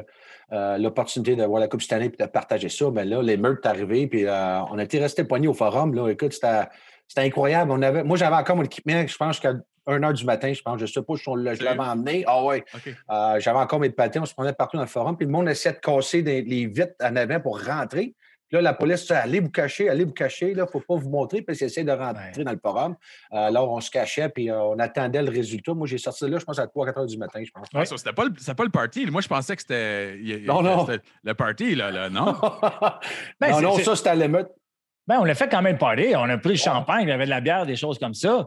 l'opportunité d'avoir la Coupe cette année et de partager ça. Mais ben là, l'émeute est arrivé, puis on a été resté poignés au forum. Là. Écoute, c'était c'était incroyable. On avait, moi, j'avais encore mon équipement, je pense qu'à 1 h du matin, je pense, je ne sais pas si je l'avais emmené. Ah ouais. Euh, j'avais encore mes patins, on se prenait partout dans le forum. Puis le monde essayait de casser les vitres en avant pour rentrer. Puis là, la police Allez vous cacher, allez vous cacher, il ne faut pas vous montrer, puis essayer de rentrer dans le forum. Euh, alors, on se cachait, puis euh, on attendait le résultat. Moi, j'ai sorti là, je pense, à 3 4 heures du matin, je pense. Ouais, c'était pas, le, pas le party. Moi, je pensais que c'était. Non, non. Le party, là, là non? ben, non, non, ça, c'était à l'émeute. Ben, on l'a fait quand même parler. On a pris le champagne, il y avait de la bière, des choses comme ça.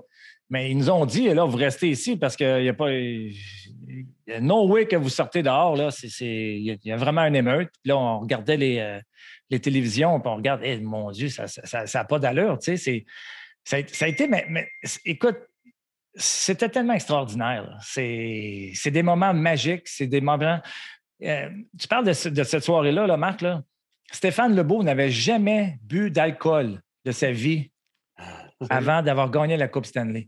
Mais ils nous ont dit, là, vous restez ici parce qu'il n'y a pas. No way que vous sortez dehors. Là. il y a vraiment une émeute. Puis là, on regardait les, euh, les télévisions, puis on regarde, eh, mon Dieu, ça n'a ça, pas d'allure. Tu sais, ça, a été. Mais, écoute, c'était tellement extraordinaire. C'est, des moments magiques. C'est des moments. Euh, tu parles de, de cette soirée-là, là, Marc, là. Stéphane Lebeau n'avait jamais bu d'alcool de sa vie ah, avant d'avoir gagné la Coupe Stanley.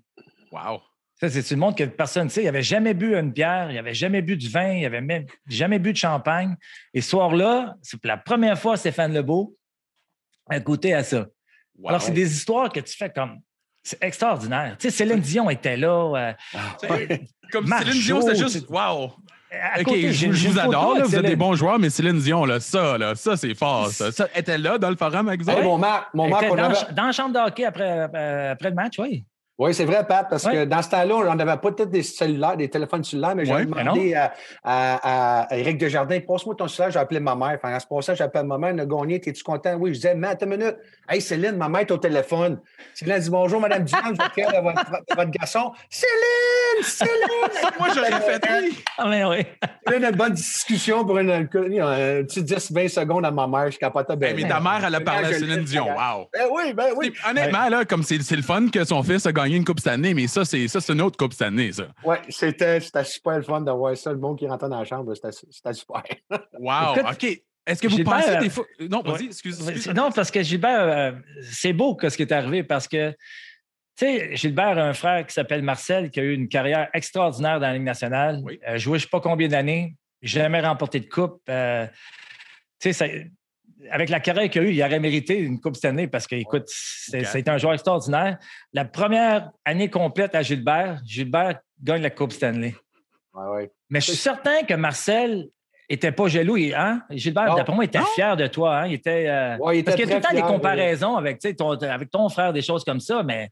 Wow! Ça, c'est le monde que personne ne sait. Il n'avait jamais bu une bière, il n'avait jamais bu du vin, il n'avait même jamais bu de champagne. Et ce soir-là, c'est pour la première fois Stéphane Lebeau a goûté à ça. Alors, c'est des histoires que tu fais comme. C'est extraordinaire. Tu sais, Céline Dion était là. Euh, ah, comme Céline Dion, c'était juste wow! OK, je, vous adore, vous êtes des bons joueurs, mais Céline Dion, là, ça, là, ça c'est fort. Ça. ça. était là dans le forum avec vous? mon Marc, mon Marc, dans, dans, la chambre de hockey après, euh, après le match, oui. Oui, c'est vrai, Pat, parce que dans ce temps-là, on n'avait pas peut-être des cellulaires, des téléphones cellulaires, mais j'ai demandé à, à, à, Éric Desjardins, passe-moi ton cellulaire, j'ai appelé ma mère. Enfin, à ce passage, j'appelle ma mère, le gagné, es-tu content? Oui, je disais, mais attends une minute. Hey, Céline, ma mère est au téléphone. Céline dit bonjour, Madame Diane, je votre, votre garçon. Céline! Céline! Moi, j'aurais fait oui. Ah, mais oui. Céline, une bonne discussion pour une, une, petite 10-20 secondes à ma mère, je capotais bien. mais ta mère, elle a parlé à Céline Dion. Wow. Ben oui, ben oui. Honnêtement, là, comme c'est le fun que son fils a gagné une Coupe cette année, mais ça, c'est ça, c'est une autre Coupe cette année, ça. Oui, c'était super le fun de voir ça, le monde qui rentrait dans la chambre, c'était super. wow, OK. Est-ce que vous pensez des fois. Non, vas-y, excuse, Non, parce que Gilbert, euh, c'est beau ce qui est arrivé parce que, tu sais, Gilbert a un frère qui s'appelle Marcel qui a eu une carrière extraordinaire dans la Ligue nationale. Oui. Euh, joué je ne sais pas combien d'années, jamais remporté de coupe. Euh, tu sais, avec la carrière qu'il a eue, il aurait mérité une Coupe cette année parce que, écoute, c'est un joueur extraordinaire. La première année complète à Gilbert, Gilbert gagne la Coupe Stanley. Ouais, Mais je suis certain que Marcel n'était pas jaloux. Hein? Gilbert, d'après moi, il était fier de toi. Hein? Il était, euh, parce qu'il y a tout le temps des comparaisons avec, ton, avec ton frère, des choses comme ça. Mais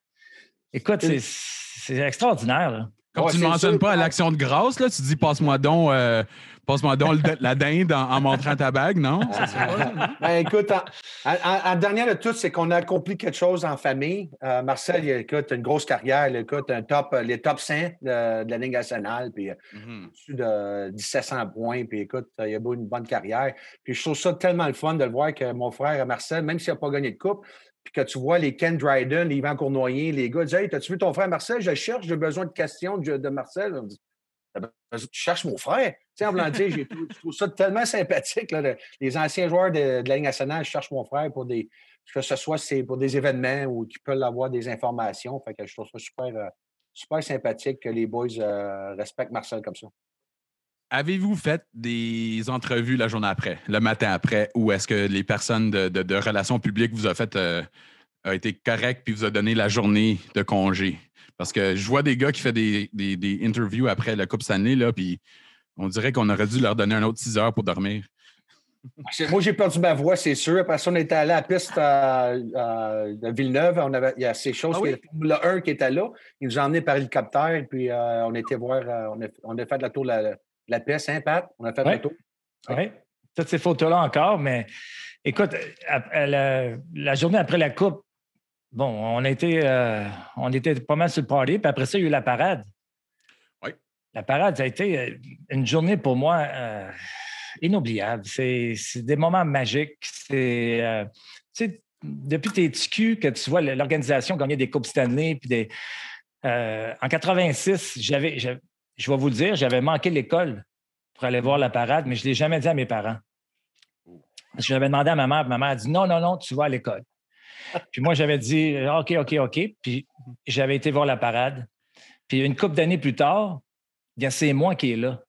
écoute, c'est extraordinaire. Comme tu ne mentionnes pas à l'action de grâce, là, tu dis passe-moi donc, euh, passe-moi donc la dinde en, montrant ta bague, non? ben, écoute, en, dernier de tout, c'est qu'on a accompli quelque chose en famille. Euh, Marcel, il, écoute, une grosse carrière, il, écoute, un top, les top 100 de, la Ligue nationale, puis mm-hmm. au-dessus de 1700 points, puis écoute, il a eu une bonne carrière. Puis je trouve ça tellement le fun de le voir que mon frère Marcel, même s'il n'a pas gagné de coupe, puis que tu vois les Ken Dryden, les Yvan Cournoyer, les gars disent Hey, as-tu vu ton frère Marcel? Je cherche, j'ai besoin de questions de, Marcel. Tu cherches mon frère. Tu sais, en blanc, je trouve ça tellement sympathique. Là, les anciens joueurs de, la Ligue nationale cherchent mon frère pour des, que ce soit pour des événements ou qu'ils peuvent avoir des informations. Fait que je trouve ça super, euh, super sympathique que les boys euh, respectent Marcel comme ça. Avez-vous fait des entrevues la journée après, le matin après, ou est-ce que les personnes de, relations publiques vous ont fait euh, a été correct puis vous a donné la journée de congé? Parce que je vois des gars qui font des, des, interviews après la Coupe Stanley, là, puis on dirait qu'on aurait dû leur donner un autre 6 heures pour dormir. Moi, j'ai perdu ma voix, c'est sûr. Après ça, on était allé à la piste de Villeneuve. On avait, il y a ces choses. Ah le 1 qui était là. Il nous a emmenés par hélicoptère. Puis euh, on était voir. Euh, on, a, on, a, fait la tour de la, la piste, hein, Pat? On a fait le tour. Oui. Toutes ces photos-là encore. Mais écoute, la, la, journée après la Coupe, bon, on, a été, euh, on était pas mal sur le party. Puis après ça, il y a eu la parade. Oui. La parade, ça a été une journée pour moi inoubliable. C'est des moments magiques. C'est, euh, depuis tes TQ que tu vois l'organisation gagner des Coupes Stanley. Puis des, euh, en 86, j'avais, je vais vous le dire, j'avais manqué l'école pour aller voir la parade, mais je ne l'ai jamais dit à mes parents. Parce que j'avais demandé à ma mère, ma mère a dit non, non, non, tu vas à l'école. Puis moi, j'avais dit OK, OK, OK. Puis j'avais été voir la parade. Puis une couple d'années plus tard, c'est moi qui est là.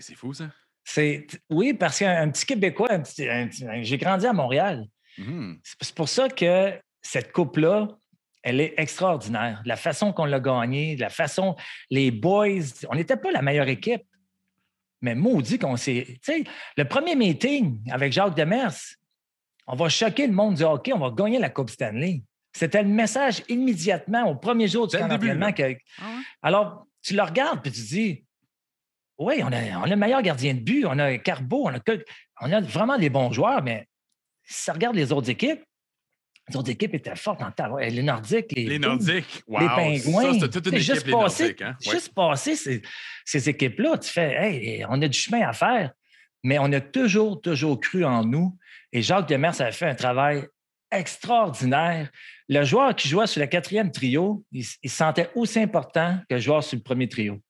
c'est fou, ça. C'est oui, parce qu'un petit Québécois, j'ai grandi à Montréal. Mmh. C'est pour ça que cette coupe-là, elle est extraordinaire. La façon qu'on l'a gagnée, la façon, les boys, on n'était pas la meilleure équipe, mais maudit qu'on s'est. Tu sais, le premier meeting avec Jacques Demers, on va choquer le monde du hockey, on va gagner la Coupe Stanley. C'était le message immédiatement au premier jour du camp d'entraînement. Ah Alors, tu le regardes puis tu dis oui, on a, le meilleur gardien de but, on a Carbo, on a, on a vraiment des bons joueurs, mais si ça regarde les autres équipes, les autres équipes étaient fortes en. Les Nordiques, les, les Nordiques, les Pingouins. Ça, toute une équipe, juste les. Hein? Juste passer ces, ces équipes-là, tu fais, hey, on a du chemin à faire, mais on a toujours, toujours cru en nous. Et Jacques Demers a fait un travail extraordinaire. Le joueur qui jouait sur le quatrième trio, il, il se sentait aussi important que le joueur sur le premier trio.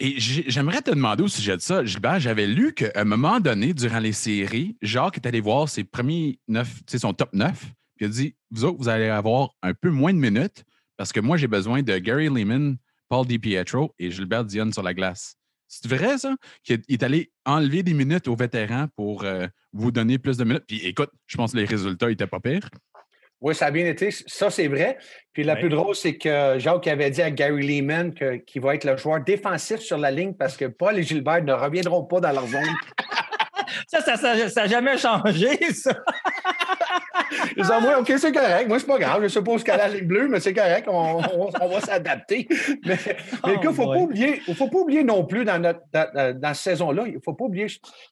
Et j'aimerais te demander au sujet de ça, Gilbert, j'avais lu qu'à un moment donné, durant les séries, Jacques est allé voir ses premiers neuf, son top 9, puis il a dit Vous autres, vous allez avoir un peu moins de minutes parce que moi, j'ai besoin de Gary Lehman, Paul DiPietro et Gilbert Dionne sur la glace. C'est vrai, ça? Qu'il est allé enlever des minutes aux vétérans pour euh, vous donner plus de minutes? Puis écoute, je pense que les résultats n'étaient pas pires. Oui, ça a bien été. Ça, c'est vrai. Puis la plus drôle, c'est que Jacques avait dit à Gary Lehman qu'il va être le joueur défensif sur la ligne parce que Paul et Gilbert ne reviendront pas dans leur zone. ça, ça n'a jamais changé, ça. Ils ont dit, OK, c'est correct. Moi, c'est pas grave. Je suppose qu'elle a la ligne bleue, mais c'est correct. On, va s'adapter. Mais, mais il ne faut, pas oublier, faut pas oublier non plus dans, notre, dans, cette saison-là. Il ne faut pas oublier.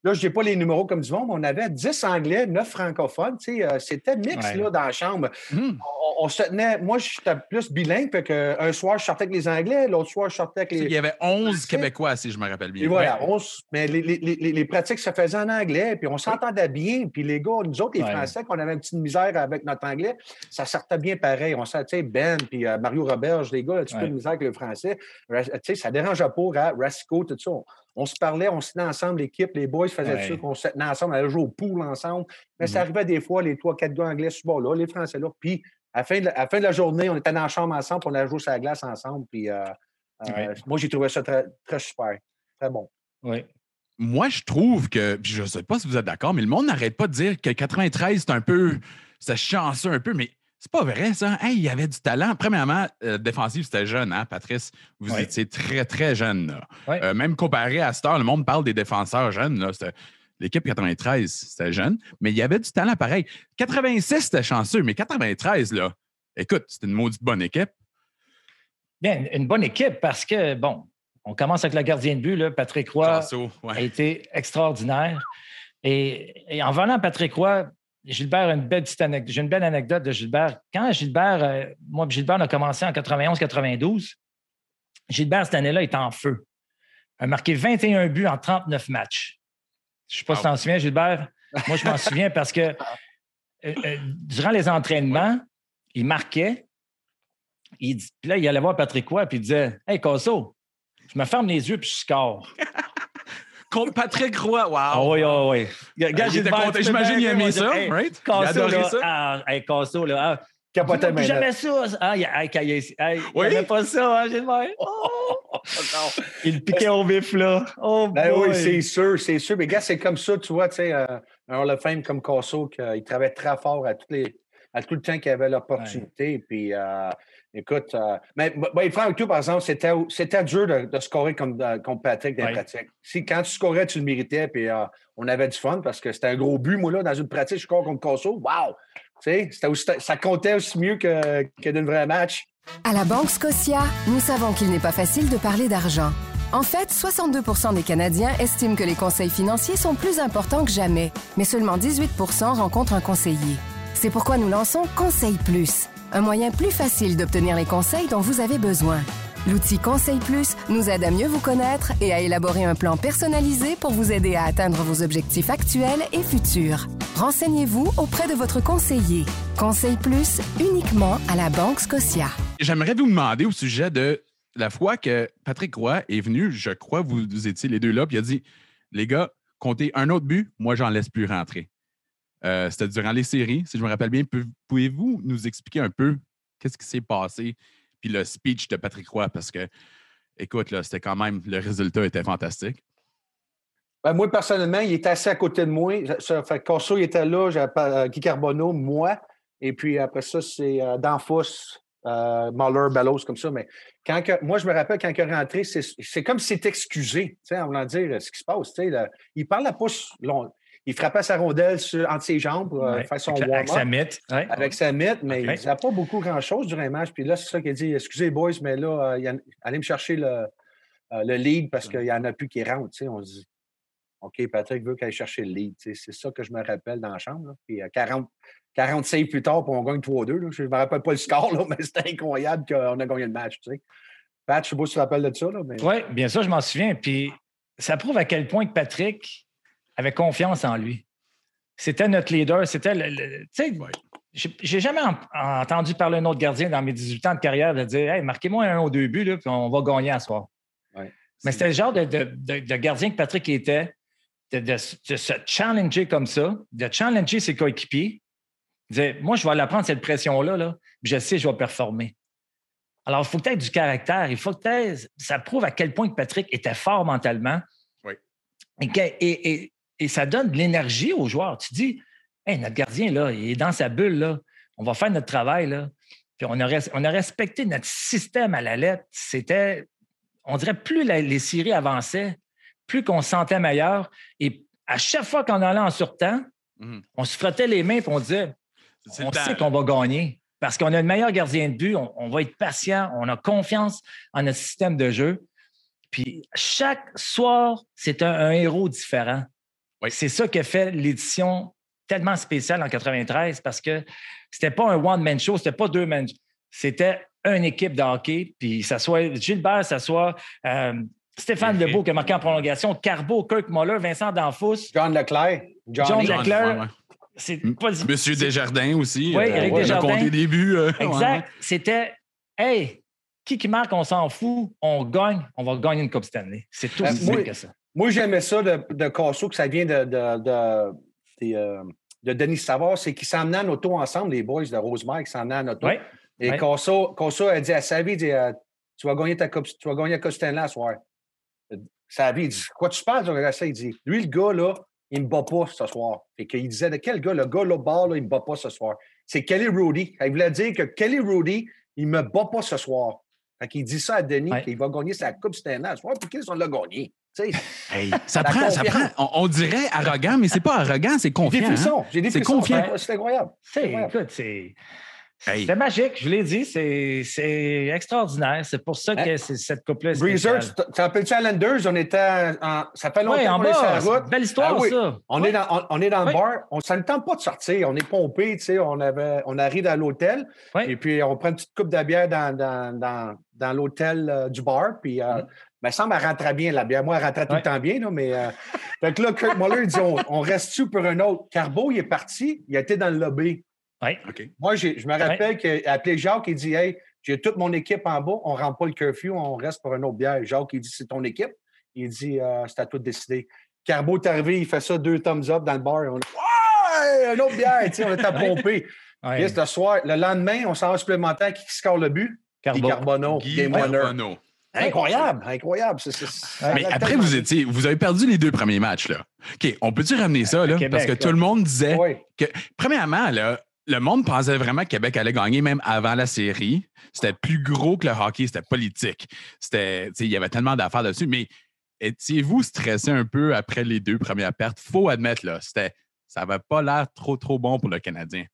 Là, je n'ai pas les numéros comme du monde, mais on avait 10 Anglais, 9 francophones. Euh, c'était mix là, dans la chambre. Hmm. On, se tenait. Moi, j'étais plus bilingue. Fait que, un soir, je sortais avec les Anglais. L'autre soir, je sortais avec les. Il y avait 11 Québécois, si je me rappelle bien. Et voilà, 11. Mais les, les, les, pratiques se faisaient en anglais. Puis on s'entendait bien. Puis les gars, nous autres, les Français, qu'on avait une petite misère avec notre anglais, ça sortait bien pareil. On sait, tu sais, Ben, puis euh, Mario Roberge, les gars, un petit peu de misère avec le français. Tu sais, ça dérangeait pas, à Rasco, tout ça. On, se parlait, on se tenait ensemble, l'équipe, les boys faisaient ça, qu'on se tenait ensemble, on allait jouer au pool ensemble. Mais ça mm-hmm. arrivait des fois, les trois, quatre gars anglais souvent là, les Français là. Puis à la, fin de la, fin de la journée, on était dans la chambre ensemble, puis on allait jouer sur la glace ensemble. Puis euh, euh, moi, j'ai trouvé ça très, très super. Très bon. Oui moi, je trouve que, je ne sais pas si vous êtes d'accord, mais le monde n'arrête pas de dire que 93, c'est un peu, c'est chanceux un peu, mais c'est pas vrai, ça. il y avait du talent. Premièrement, euh, défensif, c'était jeune, hein, Patrice? Vous étiez très, très jeune. Euh, même comparé à Star, le monde parle des défenseurs jeunes. L'équipe 93, c'était jeune, mais il y avait du talent pareil. 86, c'était chanceux, mais 93, là, écoute, c'était une maudite bonne équipe. Bien, une bonne équipe parce que, bon, on commence avec le gardien de but, là, Patrick Roy a été extraordinaire. Et, en venant Patrick Roy, Gilbert a une belle petite anecdote. J'ai une belle anecdote de Gilbert. Quand Gilbert, euh, moi, Gilbert a commencé en 91-92, Gilbert, cette année-là, est en feu. Il a marqué 21 buts en 39 matchs. Je ne sais pas si tu t'en souviens, Gilbert. Moi, je m'en souviens parce que euh, euh, durant les entraînements, il marquait. Il, puis là, il allait voir Patrick Roy puis il disait Hey, Cosso, je me ferme les yeux puis je score. contre Patrick Roy. Wow. Ah oui, oui, oui. Content. J'imagine qu'il aimait ça, right? Il a Casso, adoré là, ça? ah, hey, Casso, là, ah, Capotait maintenant. jamais ça. Ah, il, hey, il, hey, Oui? pas ça, hein, Gilbert. Oh! il piquait au vif, là. Oh, Ben boy. oui, c'est sûr, c'est sûr. Mais gars, c'est comme ça, tu vois, tu sais, euh, un Hall of Fame comme Casso, qu'il travaillait très fort à, tous les, à tout le temps qu'il avait l'opportunité. Puis, euh, écoute, euh, mais Franck avec tout, par exemple, c'était, c'était dur de, de scorer comme, contre Patrick dans les Ouais. pratiques. Si, quand tu scorais, tu le méritais, puis euh, on avait du fun parce que c'était un gros but, moi, là, dans une pratique, je score contre Casso. Wow! Tu sais, c'était aussi- ça comptait aussi mieux que, que d'un vrai match. À la Banque Scotia, nous savons qu'il n'est pas facile de parler d'argent. En fait, 62% des Canadiens estiment que les conseils financiers sont plus importants que jamais, mais seulement 18% rencontrent un conseiller. C'est pourquoi nous lançons Conseil Plus, un moyen plus facile d'obtenir les conseils dont vous avez besoin. L'outil Conseil Plus nous aide à mieux vous connaître et à élaborer un plan personnalisé pour vous aider à atteindre vos objectifs actuels et futurs. Renseignez-vous auprès de votre conseiller. Conseil Plus uniquement à la Banque Scotia. J'aimerais vous demander au sujet de la fois que Patrick Roy est venu, je crois, vous, vous étiez les deux là, puis il a dit Les gars, comptez un autre but, moi, j'en laisse plus rentrer. Euh, C'était durant les séries, si je me rappelle bien. Pou- Pouvez-vous nous expliquer un peu qu'est-ce qui s'est passé, puis le speech de Patrick Roy? Parce que, écoute, c'était quand même, le résultat était fantastique. Ben, moi, personnellement, il était assis à côté de moi. Ça fait il était là, pas- euh, Guy Carbonneau, moi. Et puis après ça, c'est euh, Danfous, euh, Bellows, comme ça. Mais quand que- moi, je me rappelle quand il est rentré, c'est comme s'il s'est excusé, en voulant dire ce qui se passe. il parle à pouce long. Il frappait sa rondelle sur- entre ses jambes pour euh, Ouais. faire son Avec, sa mythe. Ouais. avec sa mythe, mais il disait pas beaucoup grand-chose durant le match. Puis là, c'est ça qu'il a dit Excusez, boys, mais là, euh, allez me chercher le, euh, le lead parce qu'il n'y en a plus qui rentrent. On se dit OK, Patrick veut qu'elle aille chercher le lead. C'est ça que je me rappelle dans la chambre. là. Puis euh, 40, 40 saves plus tard, puis on gagne 3-2. là. Je ne me rappelle pas le score, là, mais c'était incroyable qu'on a gagné le match. Tu sais. Pat, je ne sais pas si tu te rappelles de ça. Là, mais... Oui, bien sûr, je m'en souviens. Puis ça prouve à quel point que Patrick avait confiance en lui. C'était notre leader. C'était le. le- tu sais, Ouais. j'ai- jamais en- entendu parler un autre gardien dans mes 18 ans de carrière de dire Hey, marquez-moi un ou deux buts, là, puis on va gagner à soir. Ouais. Mais c'était le genre de, de- de- de gardien que Patrick était, de, se challenger comme ça, de challenger ses coéquipiers. Il disait, moi, je vais la prendre cette pression-là, là, puis je sais que je vais performer. Alors, il faut que tu aies du caractère. Il faut que t'aies- Ça prouve à quel point que Patrick était fort mentalement. Oui. Et- et- et ça donne de l'énergie aux joueurs. Tu dis, hey, notre gardien, là, il est dans sa bulle, là. On va faire notre travail, là. Puis on a, res- on a respecté notre système à la lettre. C'était, on dirait, plus la- les séries avançaient, plus qu'on se sentait meilleur. Et à chaque fois qu'on allait en surtemps, Mhm. on se frottait les mains et on disait, on temps, sait qu'on va gagner parce qu'on a le meilleur gardien de but, on, on va être patient, on a confiance en notre système de jeu. Puis chaque soir, c'est un, un héros différent. Oui. C'est ça qui a fait l'édition tellement spéciale en 93 parce que c'était pas un one-man show, c'était pas deux man C'était une équipe de hockey. Puis ça soit Gilbert, ça soit euh, Stéphane. Lebeau qui a marqué en prolongation, Carbo, Kirk Muller, Vincent Danfous. John Leclerc. John. John, Leclerc. ouais, ouais. C'est M- pas Monsieur c'est- Desjardins aussi. Oui, Éric on a Desjardins. compté des buts. euh, ouais, Exact. C'était, hey, qui qui marque, on s'en fout, on gagne, on va gagner une Coupe Stanley. C'est tout Ben, aussi moi- simple que ça. Moi, j'aimais ça de, de Casso, que ça vient de, de, de, euh, de Denis Savard, c'est qu'ils s'emmenaient en auto ensemble, les boys de Rosemère, qui s'emmenaient en auto. Et ouais. Casso, Casso a dit à Savy, il dit, euh, tu vas gagner ta coupe, tu vas gagner la Coupe Stanley ce soir. Savy, il dit, quoi tu ça, il dit, lui, le gars, là, il ne me bat pas ce soir. Et qu'il disait, de quel gars? Le gars, là, bas, là, il ne me bat pas ce soir. C'est Kelly Rudy. Il voulait dire que Kelly Rudy, il ne me bat pas ce soir. Fait qu'il dit ça à Denis, Ouais. qu'il va gagner sa Coupe Stanley ce soir, puis qu'ils ont l'a gagné. Hey, ça, prend, ça prend, on, on dirait arrogant, mais c'est pas arrogant, c'est J'ai des confiant. hein. J'ai des C'est frissons. confiant. C'est- incroyable. C'est- Ouais. écoute, c'est. Hey. C'est magique, je vous l'ai dit, c'est c'est extraordinaire. C'est pour ça que c'est- cette coupe-là est Breezer, tu te rappelles Islanders? On était en. Ça fait longtemps en qu'on est sur la route. une belle histoire, Ah oui. ça. On, Ouais. est dans, on, on est dans Oui. le bar. On, ça ne tente pas de sortir. On est pompé, tu sais. On, avait, on arrive à l'hôtel. Oui. Et puis, on prend une petite coupe de bière dans, dans, dans, dans l'hôtel euh, du bar. Puis, euh, Mhm. Me semble, elle rentrait bien, la bière. Moi, elle rentrait tout Ouais. le temps bien, là, mais. euh, fait que là, Kurt Muller, il dit on, on reste-tu pour un autre? Carbo, il est parti. Il a été dans le lobby. Oui. OK. Moi, je me rappelle qu'il a appelé Jacques et dit Hey, j'ai toute mon équipe en bas, on ne rentre pas le curfew, on reste pour une autre bière. Jacques, il dit C'est ton équipe. Il dit euh, C'est à toi de décider. Carbo est arrivé, il fait ça deux thumbs up dans le bar. On dit Ouais, une autre bière, tu sais, on est à pomper. Ouais. Le soir, le lendemain, on s'en va supplémentaire. Qui score le but? Carbo. Guy Carbonneau. Guy Game winner. Carbonneau. Incroyable, incroyable. Mais après, vous étiez, vous avez perdu les deux premiers matchs, là. OK, on peut-tu ramener ça, là? Québec, Parce que là. tout le monde disait Oui. que, premièrement, là, le monde pensait vraiment que Québec allait gagner même avant la série. C'était plus gros que le hockey, c'était politique. C'était, tu sais, il y avait tellement d'affaires dessus. Mais étiez-vous stressé un peu après les deux premières pertes? Faut admettre, là, c'était, ça n'avait pas l'air trop, trop bon pour le Canadien.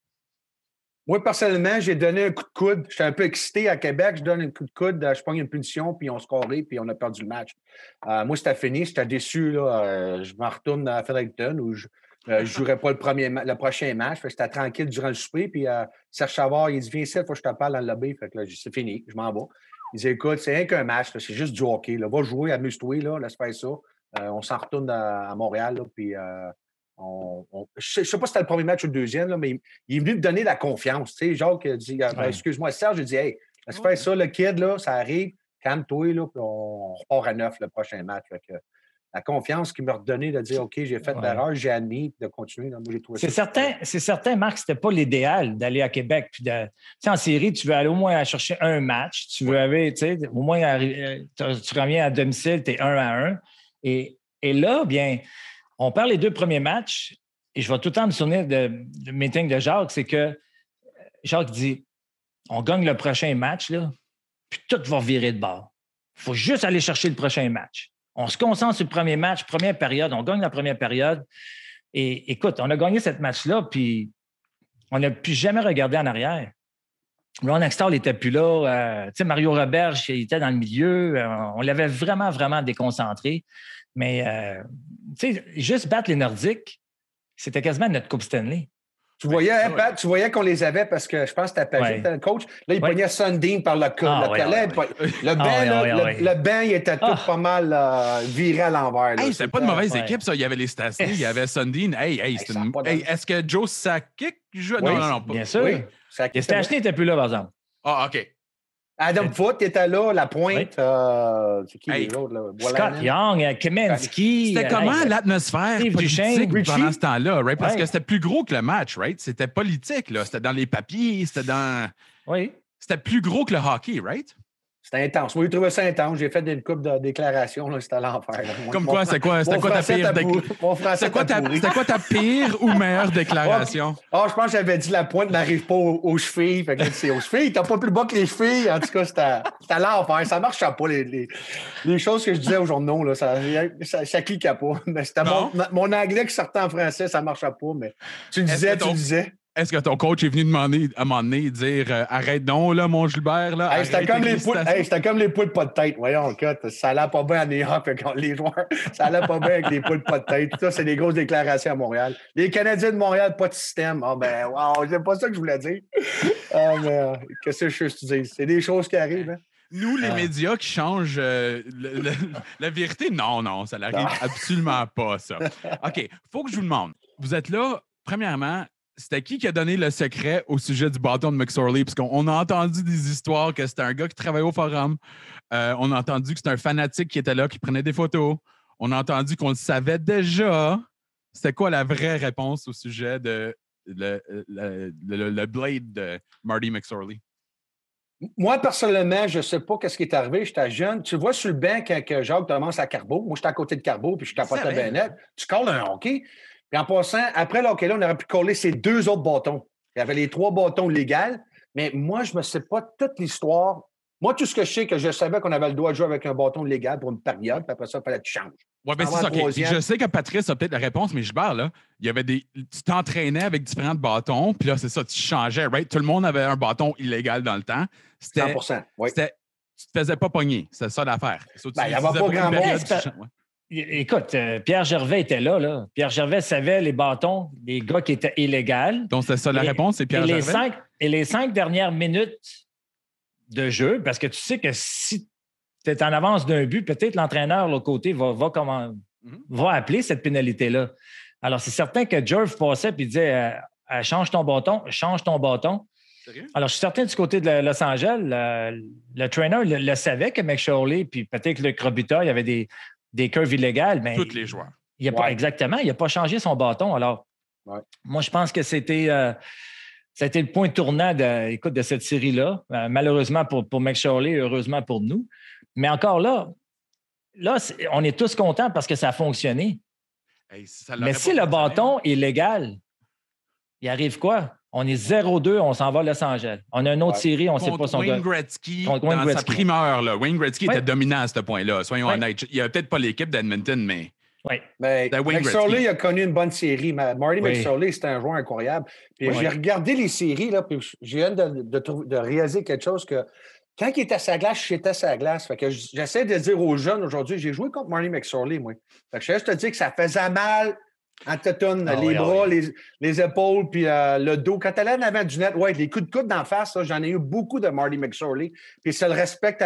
Moi, personnellement, j'ai donné un coup de coude. J'étais un peu excité à Québec. Je donne un coup de coude, euh, je prends une punition, puis on scorait, puis on a perdu le match. Euh, moi, c'était fini. J'étais déçu. Là. Euh, je m'en retourne à Fredericton où je ne jouerai pas le, premier le prochain match. J'étais tranquille durant le souper. Puis euh, Serge Savard, il dit Viens il faut que je te parle dans le lobby. Fait que là, c'est fini, je m'en vais. Il dit Écoute, c'est rien qu'un match, c'est juste du hockey. Là. Va jouer, amuse-toi, laisse faire. Euh, on s'en retourne à, Montréal. Puis euh, on- on- je ne sais pas si c'était le premier match ou le deuxième, là, mais il, il est venu me donner la confiance. Tu sais, Jacques a dit ah, ben, Ouais. Excuse-moi, Serge, j'ai dit Hey, laisse faire ça, le kid, là, ça arrive, calme-toi, là, puis on, repart à neuf le prochain match. Fait que, la confiance qu'il m'a redonnée de dire OK, j'ai fait Ouais. l'erreur, j'ai admis, puis de continuer. moi, j'ai trouvé C'est certain, c'est certain, Marc, c'était pas l'idéal d'aller à Québec. Puis de, en série, tu veux aller au moins à chercher un match. Tu veux aller, tu sais, au moins, euh, tu tu reviens à domicile, tu es un à un. Et, et là, bien, on perd les deux premiers matchs. Et je vais tout le temps me souvenir de, du meeting de Jacques, c'est que Jacques dit on gagne le prochain match, là, puis tout va virer de bord. Il faut juste aller chercher le prochain match. On se concentre sur le premier match, première période, on gagne la première période. Et écoute, on a gagné cette match-là, puis on n'a plus jamais regardé en arrière. Ron Extall n'était plus là. euh, tu sais, Mario Roberge, il était dans le milieu. euh, on l'avait vraiment, vraiment déconcentré. Mais, euh, tu sais, juste battre les Nordiques, c'était quasiment notre Coupe Stanley. Tu voyais, hein. Pat, tu voyais qu'on les avait parce que je pense que Ouais. qui était le coach. Là, il Ouais. pognait Sundin par le, Ah, le ouais, ouais. puis Le banc, ouais, là, ouais, le, ouais. le banc, il était tout Ah. pas mal euh, viré à l'envers. Hey, c'était pas de C'était- mauvaise ouais. équipe, ça. Il y avait les Stastny, il y avait Sundin. Hey, hey, une- est-ce que Joe Sakic jouait? Oui, non, non, non. Pas... Bien sûr. Oui. Et Stachny n'était plus là, par exemple. Ah, OK. Adam Foote était là, la pointe. Oui. euh, c'est qui Hey. l'autre? là? Scott Wallinen. Young, euh, Kaminsky. C'était euh, comment hey, l'atmosphère politique Richie? pendant ce temps-là, right? Parce Ouais. que c'était plus gros que le match, right? C'était politique, là. C'était dans les papiers, c'était dans... Oui. C'était plus gros que le hockey, right? C'était intense. Moi, j'ai trouvé ça intense. J'ai fait une couple de déclarations. là, C'était l'enfer. Comme quoi, c'est quoi, mon quoi ta pire... t'a décla- pourri. Mon français C'était quoi, t'a quoi pire ou meilleure déclaration? Ah, je pense que j'avais dit la pointe n'arrive pas aux, aux chevilles. Fait que c'est aux chevilles. T'as pas plus bas que les chevilles. En tout cas, c'était l'enfer. Ça marchait pas. Les, les, les choses que je disais aux journaux, là, ça, ça, ça cliquait pas. Mais c'était mon, anglais qui sortait en français, ça marchait pas. Mais tu Est-ce disais, tu ton- disais. Est-ce que ton coach est venu demander à un moment donné dire euh, Arrête donc, là, mon Gilbert, là. Hey, c'était arrête comme, tes les poules- félicitations. hey, c'était comme les poules pas de tête. Voyons, écoute, ça allait pas bien à New York. que les joueurs, ça allait pas bien avec les poules pas de tête. Ça, c'est des grosses déclarations à Montréal. Les Canadiens de Montréal, pas de système. Ah, ben, wow, c'est pas ça que je voulais dire. Ah, mais euh, qu'est-ce que je veux te dire? C'est des choses qui arrivent. Hein? Nous, les Ah. médias qui changent euh, le- le- la vérité, non, non, ça n'arrive Non. absolument pas, ça. OK, faut que je vous demande. Vous êtes là, premièrement, c'était qui qui a donné le secret au sujet du bâton de McSorley? Parce qu'on on a entendu des histoires que c'était un gars qui travaillait au forum. Euh, on a entendu que c'était un fanatique qui était là, qui prenait des photos. On a entendu qu'on le savait déjà. C'était quoi la vraie réponse au sujet de le, le- le- le blade de Marty McSorley? Moi, personnellement, je ne sais pas qu'est-ce qui est arrivé. J'étais jeune. Tu vois sur le banc quand que Jacques commence à Carbo. Moi, j'étais à côté de Carbo, puis je capotais savais. bien net. Tu colles un hockey? Puis en passant, après hockey-là, on aurait pu coller ces deux autres bâtons. Il y avait les trois bâtons légaux. Mais moi, je ne me sais pas toute l'histoire. Moi, tout ce que je sais, que je savais qu'on avait le droit de jouer avec un bâton légal pour une période, puis après ça, il fallait que tu changes. Oui, Ça c'est ça. Je sais que Patrice a peut-être la réponse, mais je barre, là. Il y avait des. Tu t'entraînais avec différents bâtons, puis là, c'est ça, tu changeais, right? Tout le monde avait un bâton illégal dans le temps. C'était. 100 oui. c'était- Tu te faisais pas pogner. C'est ça l'affaire. Ben, il y avait pas grand monde. Écoute, euh, Pierre Gervais était là, là. Pierre Gervais savait les bâtons des gars qui étaient illégaux. Donc, c'est ça la Et- réponse, c'est Pierre et, les Gervais? cinq, et les cinq dernières minutes de jeu, parce que tu sais que si tu es en avance d'un but, peut-être l'entraîneur, l'autre côté, va, va, comment, Mhm. va appeler cette pénalité-là. Alors, c'est certain que Jerv passait et disait euh, euh, change ton bâton, change ton bâton. Alors, je suis certain du côté de Los Angeles, le, le trainer le, le savait que McShorley, puis peut-être que le Robitaille, il y avait des, des curves illégales. Mais Tous les joueurs. Il a pas, exactement, il n'a pas changé son bâton. Alors, moi, je pense que c'était. Euh, le point tournant de, écoute, de cette série-là. Euh, malheureusement pour, pour McShirley, heureusement pour nous. Mais encore là, là, on est tous contents parce que ça a fonctionné. Mais si le bâton est légal, il arrive quoi? On est 0-2, on s'en va à Los Angeles. On a une autre série, on ne sait pas son Wayne Gretzky, Contre Wayne dans sa primeur, là. Wayne Gretzky était dominant à ce point-là. Soyons honnêtes. Il n'y avait peut-être pas l'équipe d'Edmonton, mais. Oui. Mais McSorley a connu une bonne série. Marty oui. c'était un joueur incroyable. Puis j'ai regardé les séries, là, puis je viens de, de, de, réaliser quelque chose que quand il était à sa glace, j'étais à sa glace. Fait que j'essaie de dire aux jeunes aujourd'hui, j'ai joué contre Marty McSorley, moi. Fait que je te dire que ça faisait mal en ah les bras, Les, les, épaules, puis euh, le dos. Quand elle en avant du net, ouais, les coups de coude d'en face, j'en ai eu beaucoup de Marty McSorley. Puis c'est le respect que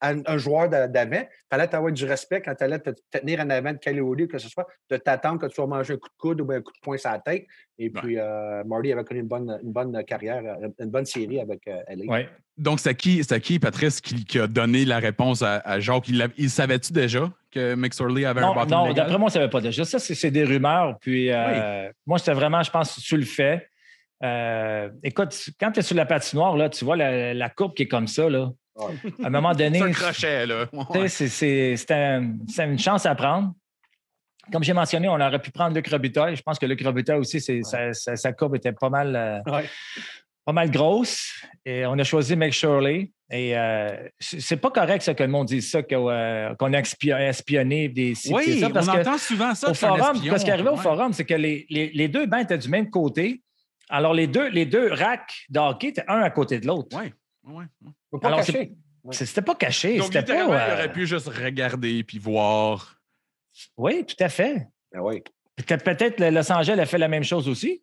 tu un joueur d'avant. Il fallait avoir du respect quand tu allais te, tenir en avant de Kelly que ce soit, de t'attendre que tu sois manger un coup de coude ou un coup de poing sur la tête. Et puis, euh, Marty avait connu une bonne, une bonne carrière, euh, une bonne série avec euh, Ouais. Donc, c'est qui, qui, Patrice, qui, a donné la réponse à, Jacques? Il, il savait-tu déjà que McSorley avait un bâton Non, d'après moi, on ne savait pas déjà. Ça, c'est des rumeurs. Puis, moi, c'était vraiment, je pense, sur le fait. écoute, quand tu es sur la patinoire, là, tu vois la, la courbe qui est comme ça. Là. À un moment donné. c'est un crochet, là. C'est une chance à prendre. Comme j'ai mentionné, on aurait pu prendre Luc Robitaille. Je pense que Luc Robitaille aussi, sa, courbe était pas mal, euh, pas mal grosse. Et on a choisi Meg Shirley. Et euh, c'est pas correct ça, que le monde dise ça, euh, qu'on a espionné des sites. Oui, ça, parce on entend souvent ça. Au forum, ce qui arrivait au forum, c'est que les, les, deux bancs étaient du même côté. Alors, les deux, les deux racks d'hockey étaient un à côté de l'autre. Oui. Ouais. Pas caché. C'était pas caché. Donc, pas, il aurait euh, pu juste regarder puis voir. Oui, tout à fait. Ben oui. Peut-être Los Angeles a fait la même chose aussi.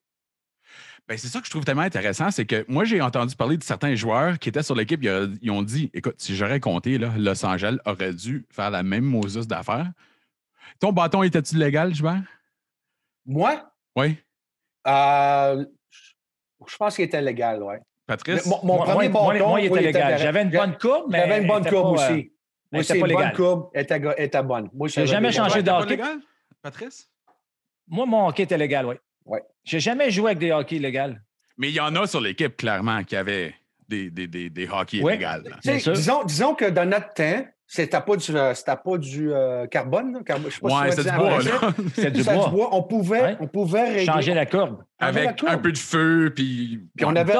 Ben, c'est ça que je trouve tellement intéressant, c'est que moi, j'ai entendu parler de certains joueurs qui étaient sur l'équipe, ils, ont dit Écoute, si j'aurais compté, là, Los Angeles aurait dû faire la même Moses d'affaires. Ton bâton était-tu légal, Joubert? Moi? Oui. Euh, je pense qu'il était légal, oui. Patrice? Mon, premier bâton, moi, il était légal. J'avais une bonne courbe, mais. J'avais une bonne courbe aussi. Moi, c'est une bonne courbe était, bonne. Moi, j'ai jamais changé de hockey. légal, Patrice? Moi, mon hockey était légal, oui. Oui. J'ai jamais joué avec des hockey légaux. Mais il y en a sur l'équipe, clairement, qui avaient des, des, des, des hockey oui. Disons, disons que dans notre temps, c'était pas du, euh, pas du euh, carbone. Je sais pas ouais, c'est du bois. C'est du, bois. On pouvait, on pouvait changer la courbe. Avec un peu de feu, puis. Puis on avait.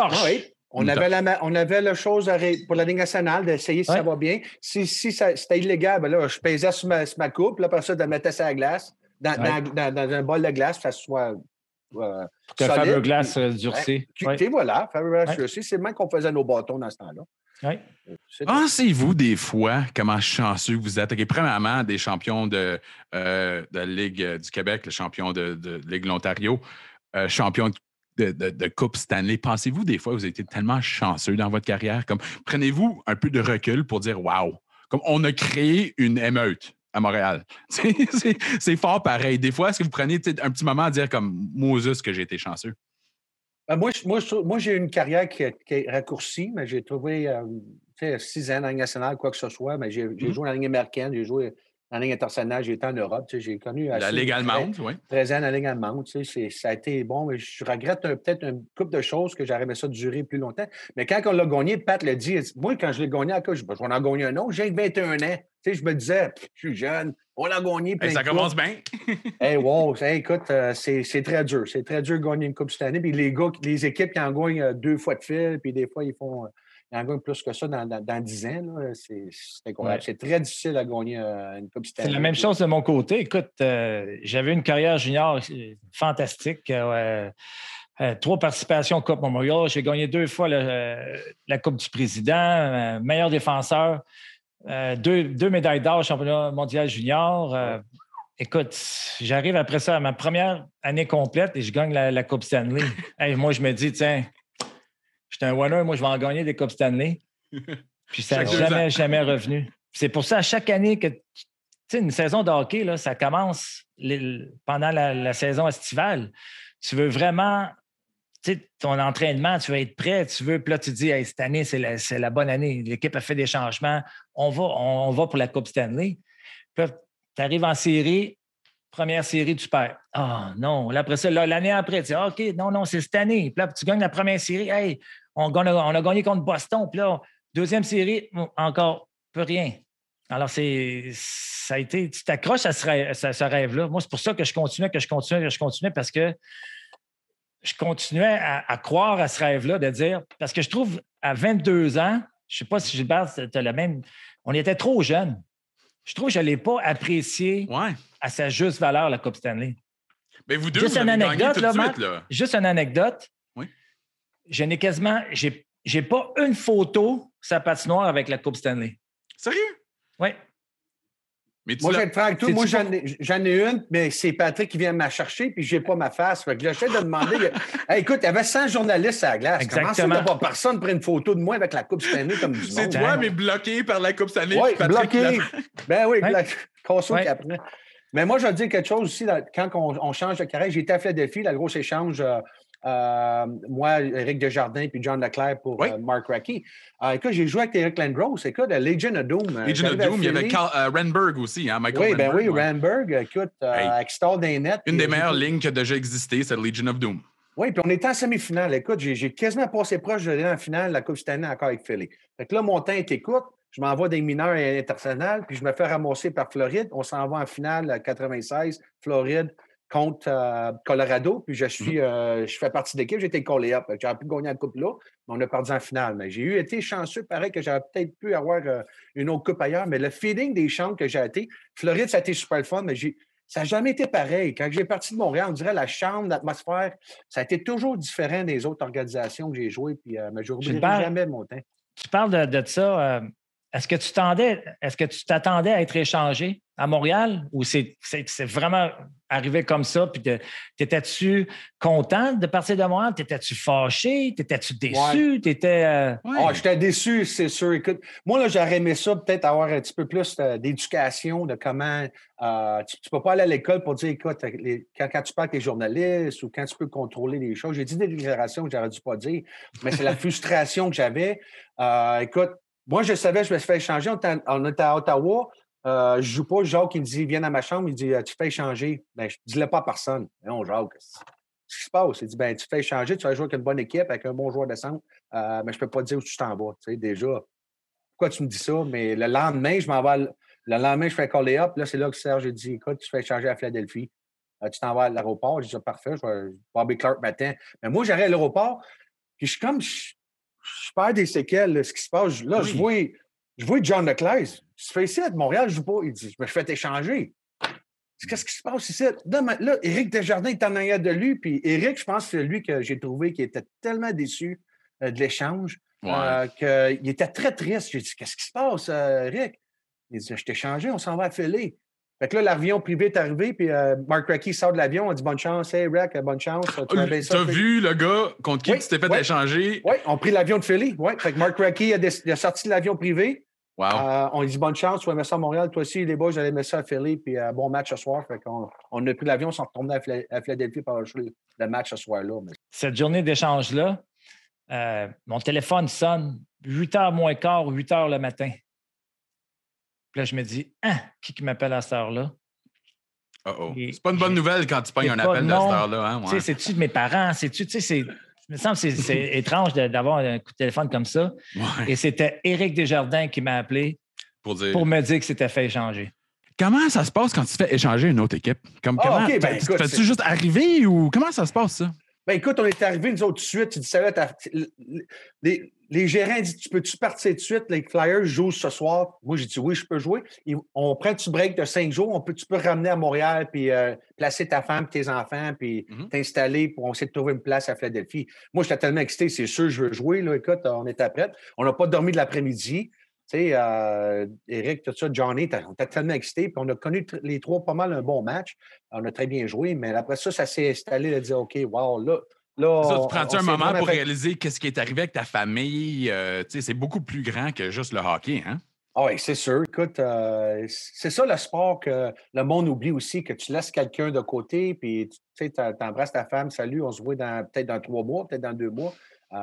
On avait, la, on avait la chose pour la Ligue nationale d'essayer si ça va bien. Si, si c'était illégal, ben là, je pesais sur ma, sur ma coupe, là, après ça, de mettre ça à la glace, dans, dans, dans, un bol de glace, que ça soit. Euh, que fameux glace euh, durcie. Ouais. Voilà, fameux glace durcie. C'est le même qu'on faisait nos bâtons dans ce temps-là. Oui. Pensez-vous des fois comment chanceux vous êtes? premièrement, des champions de, euh, de la Ligue du Québec, le champion de, de Ligue de l'Ontario, euh, champion de de, Coupe Stanley. Pensez-vous des fois que vous avez été tellement chanceux dans votre carrière? Comme prenez-vous un peu de recul pour dire Waouh, comme on a créé une émeute à Montréal. C'est fort pareil. Des fois, est-ce que vous prenez un petit moment à dire comme Moses que j'ai été chanceux? Euh, moi, moi, moi j'ai une carrière qui, est raccourcie, mais j'ai trouvé euh, six ans dans la Ligue nationale, quoi que ce soit. Mais j'ai mmh. joué dans la Ligue américaine, j'ai joué en ligne internationale, j'ai été en Europe. j'ai connu. La Ligue allemande, oui. 13 ans la Ligue allemande. Ça a été bon, mais je regrette peut-être une couple de choses que j'aurais aimé ça durer plus longtemps. Mais quand on l'a gagné, Pat l'a dit, moi, quand je l'ai gagné, je vais en gagner un autre. J'ai 21 ans. je me disais, je suis jeune, on l'a gagné. ça commence bien. hey, wow, écoute, euh, c'est très dur. C'est très dur de gagner une Coupe cette année. Puis les gars, les équipes qui en gagnent euh, deux fois de fil, puis des fois, ils font il en gagne plus que ça dans, dans, 10 ans. C'est incroyable. C'est très difficile à gagner euh, une Coupe C'est la même chose de mon côté. Écoute, euh, j'avais une carrière junior euh, fantastique. trois participations Coupe Memorial. J'ai gagné deux fois la Coupe du Président, meilleur défenseur, deux, deux, médailles d'or championnat mondial junior. Écoute, j'arrive après ça à ma première année complète et je gagne la, Coupe Stanley. moi, je me dis, tiens, J'étais un winner, moi, je vais en gagner des Coupes Stanley. Puis ça n'a jamais, jamais revenu. C'est pour ça, à chaque année que, tu sais, une saison de hockey, là, ça commence pendant la, saison estivale. Tu veux vraiment, tu sais, ton entraînement, tu veux être prêt, tu veux, puis là, tu dis, cette année, c'est la, bonne année. L'équipe a fait des changements. On va, on, va pour la Coupe Stanley. Puis tu arrives en série, première série, tu perds. Ah non. Là, ça, l'année après, tu dis OK, non, non, c'est cette année. Puis là, tu gagnes la première série. Hey, on, a gagné contre Boston. Puis là, deuxième série, encore, peu rien. Alors, c'est, ça a été, tu t'accroches à ce, rêve-là. Moi, c'est pour ça que je continuais, que je continuais, que je continuais, parce que je continuais à, croire à ce rêve-là, de dire, parce que je trouve, à 22 ans, je ne sais pas si Gilbert, tu as le même, on était trop jeunes. Je trouve que je ne l'ai pas apprécié à sa juste valeur, la Coupe Stanley. Mais vous deux, juste une anecdote, là, Juste une anecdote. Oui. Je n'ai quasiment, j'ai, j'ai pas une photo sa patinoire avec la Coupe Stanley. Sérieux? Oui. Moi. Moi, j'en ai, une, mais c'est Patrick qui vient me chercher, puis je n'ai pas ma face. Fait que j'essaie de demander. écoute, il y avait 100 journalistes à la glace. Exactement. Comment ça, pas personne prend une photo de moi avec la Coupe Stanley comme du monde? C'est toi, mais bloqué par la Coupe Stanley. Oui, bloqué. Ben oui, ouais. après. Mais moi, je vais te dire quelque chose aussi. quand on, change de carrière, j'ai été à Philadelphie, la grosse échange. Euh, euh, moi, Eric Desjardins puis John Leclerc pour euh, Mark Racky. Euh, écoute, j'ai joué avec Eric Landros. Écoute, Legion of Doom. Legion of Doom, il y avait Renberg aussi, hein, Michael oui, ben oui, Renberg. Écoute, avec Stall Net. Une des meilleures lignes qui a déjà existé, c'est Legion of Doom. Oui, puis on était en semi-finale. Écoute, j'ai quasiment passé proche de en finale la Coupe Stanley encore avec Philly. Fait que là, mon temps était court. Je m'envoie des mineurs internationales, puis je me fais ramasser par Floride. On s'en va en finale à 96, Floride contre euh, Colorado, puis je suis, mhm. euh, je fais partie de l'équipe, j'étais collé up. J'aurais pu gagner la coupe là, mais on a perdu en finale. Mais j'ai eu été chanceux, pareil, que j'aurais peut-être pu avoir euh, une autre coupe ailleurs, mais le feeling des chambres que j'ai été, Floride, ça a été super le fun, mais ça n'a jamais été pareil. Quand j'ai parti de Montréal, on dirait la chambre, l'atmosphère, ça a été toujours différent des autres organisations que j'ai jouées, puis mais je n'oublierai jamais mon temps. Tu parles de, de ça. Est-ce que tu t'attendais, est-ce que tu t'attendais à être échangé à Montréal ou c'est, vraiment arrivé comme ça? Puis t'étais-tu content de partir de Montréal? T'étais-tu fâché? T'étais-tu déçu? T'étais. Euh, ah, j'étais déçu, c'est sûr. Écoute, moi, là, j'aurais aimé ça, peut-être avoir un petit peu plus euh, d'éducation de comment. Euh, tu ne peux pas aller à l'école pour dire, écoute, quand, tu parles avec les journalistes ou quand tu peux contrôler les choses. J'ai dit des déclarations que j'aurais dû pas dire, mais c'est la frustration que j'avais. écoute, moi, je savais, je me suis fait échanger. On était à Ottawa. Euh, je ne joue pas. Jacques, il me dit Viens à ma chambre. Il dit euh, Tu fais échanger. Ben, je ne dis-le pas à personne. Non, Jacques, qu'est-ce qui se passe? Il dit ben, Tu fais échanger, tu vas jouer avec une bonne équipe, avec un bon joueur de centre. Euh, mais je ne peux pas dire où tu t'en vas. Tu sais, déjà, pourquoi tu me dis ça? Mais le lendemain, je m'en. Le lendemain, je fais coller up. Là, c'est là que Serge dit Écoute, tu fais échanger à Philadelphie. tu t'en vas à l'aéroport. Je dis Parfait, je vais Bobby Clark matin. Mais moi, j'arrive à l'aéroport. Puis je suis comme je perds des séquelles, ce qui se passe. Là, je, vois, je vois John Leclerc. Je fais ici, à Montréal, je joue pas. Il dit, je me fais échanger. Qu'est-ce qui se passe ici? Là, Éric Desjardins est en arrière de lui. Puis Éric, je pense que c'est lui que j'ai trouvé qui était tellement déçu euh, de l'échange euh, qu'il était très triste. J'ai dit, qu'est-ce qui se passe, Éric? Euh, il dit, je t'ai changé, on s'en va à. Fait que là, l'avion privé est arrivé, puis euh, Mark Recchi sort de l'avion, on dit bonne chance, hey Rick, bonne chance. Tu as, vu le gars contre qui tu t'es fait échanger? Oui, on a pris l'avion de Philly. Oui, fait que Mark Recchi a, sorti de l'avion privé. Wow. Euh, on dit bonne chance, tu vas mettre ça à Montréal. Toi aussi, les boys, j'allais mettre ça à Philly, puis euh, bon match ce soir. Fait qu'on on a pris l'avion, on s'est retourné à, Philadelphie pour le match ce soir-là. Cette journée d'échange-là, mon téléphone sonne 8 h moins quart, 8 h le matin. Puis là, je me dis, ah, qui, qui m'appelle à cette heure-là? Oh oh. C'est pas une bonne nouvelle quand tu pognes un appel de cette heure-là. Hein? Ouais. C'est-tu de mes parents? C'est-tu, tu sais, il me semble que c'est étrange d'avoir un coup de téléphone comme ça. Et c'était Éric Desjardins qui m'a appelé pour, me dire que c'était fait échanger. Comment ça se passe quand tu fais échanger une autre équipe? Comme, ah, comment, ben, fais-tu juste arriver ou comment ça se passe, ça? Ben écoute, on est arrivé, nous autres, tout de suite. Tu dis, ça va les, les, gérants disent, tu peux-tu partir tout de suite? Les Flyers jouent ce soir. Moi, j'ai dit, oui, je peux jouer. on prend tu break de cinq jours. On peut, tu peux ramener à Montréal, puis euh, placer ta femme, tes enfants, puis mm-hmm. t'installer pour essayer de trouver une place à Philadelphie. Moi, j'étais tellement excité. C'est sûr, je veux jouer. Là. Écoute, on était prêts. On n'a pas dormi de l'après-midi. Tu sais, euh, Eric, tout ça, Johnny, on était tellement excités. Puis on a connu les trois pas mal un bon match. On a très bien joué, mais après ça, ça s'est installé de dire OK, wow, là. Là, ça, tu prends-tu un moment pour réaliser qu'est-ce qui est arrivé avec ta famille? Euh, c'est beaucoup plus grand que juste le hockey, hein? Ah oui, c'est sûr. Écoute, euh, c'est ça le sport que le monde oublie aussi, que tu laisses quelqu'un de côté, puis tu embrasses ta femme, salut, on se voit peut-être dans trois mois, peut-être dans deux mois.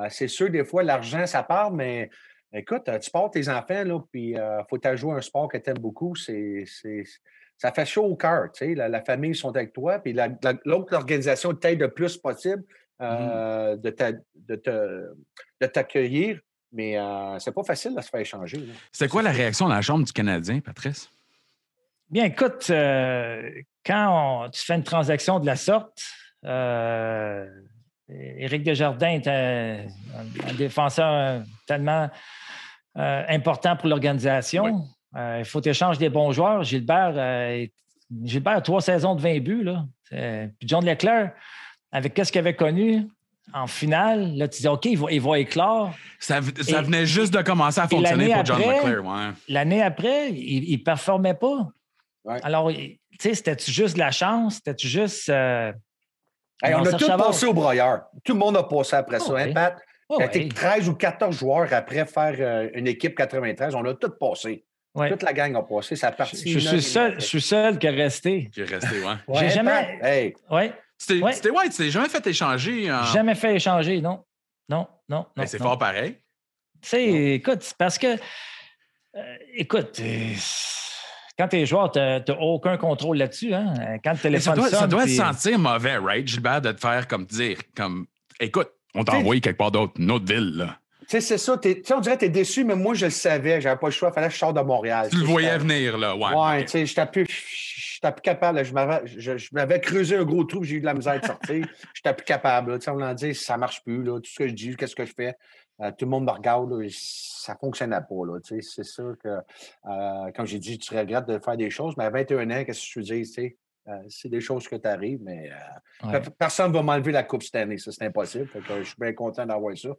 c'est sûr, des fois, l'argent, ça part, mais Écoute, euh, tu portes tes enfants, là, puis il euh, faut jouer un sport que tu aimes beaucoup. C'est ça fait chaud au cœur. La, la famille sont avec toi, puis l'autre organisation t'aide le plus possible euh, mm-hmm. de t'accueillir. Mais euh, c'est pas facile de se faire échanger. C'est quoi la réaction de la Chambre du Canadien, Patrice? Bien, écoute, euh, quand tu fais une transaction de la sorte, Éric Desjardins est un, défenseur tellement important pour l'organisation. il faut échanger des bons joueurs. Gilbert, Gilbert a trois saisons de 20 buts. Là. Puis John Leclerc, avec qu'est-ce qu'il avait connu en finale, là, tu dis OK, il va, il va éclore. Ça, venait juste de commencer à fonctionner pour John Leclerc. L'année après, il ne performait pas. Alors, tu sais, c'était-tu juste de la chance? C'était-tu juste. Euh, on, a tout passé au broyeur. Tout le monde a passé après ça, hein, Pat? Oh, 13 ou 14 joueurs après faire euh, une équipe 93. On a tout passé. Toute la gang a passé. Ça je, je, suis seul, je suis seul qui est resté. Qui est resté, ouais. J'ai jamais. Hey. Ouais. C'était ouais. ouais, tu t'es jamais fait échanger. Jamais fait échanger, non. Non, non, non. c'est fort pareil. Tu sais, écoute, parce que, euh, écoute, euh, quand tu es joueur, tu n'as aucun contrôle là-dessus. Hein? Quand le téléphone ça doit, sonne, ça doit se sentir mauvais, right, Gilbert, de te faire comme dire, comme, écoute, on t'a envoyé quelque part d'autre, une autre ville, là. Tu sais, c'est ça. on dirait que tu es déçu, mais moi, je le savais. J'avais pas le choix. Il fallait que je sorte de Montréal. Tu le voyais venir, là. Ouais, ouais tu sais, j'étais plus, plus capable. Je m'avais creusé un gros trou, j'ai eu de la misère de sortir. Je n'étais plus capable. On l'a dit, ça ne marche plus. Là. Tout ce que je dis, qu'est-ce que je fais? Euh, tout le monde me regarde. ça ne fonctionnait pas. C'est sûr que, euh, comme j'ai dit, tu regrettes de faire des choses, mais à 21 ans, qu'est-ce que je dis? Euh, c'est des choses que tu arrives, mais personne ne va m'enlever la coupe cette année. Ça, c'est impossible. je suis bien content d'avoir ça.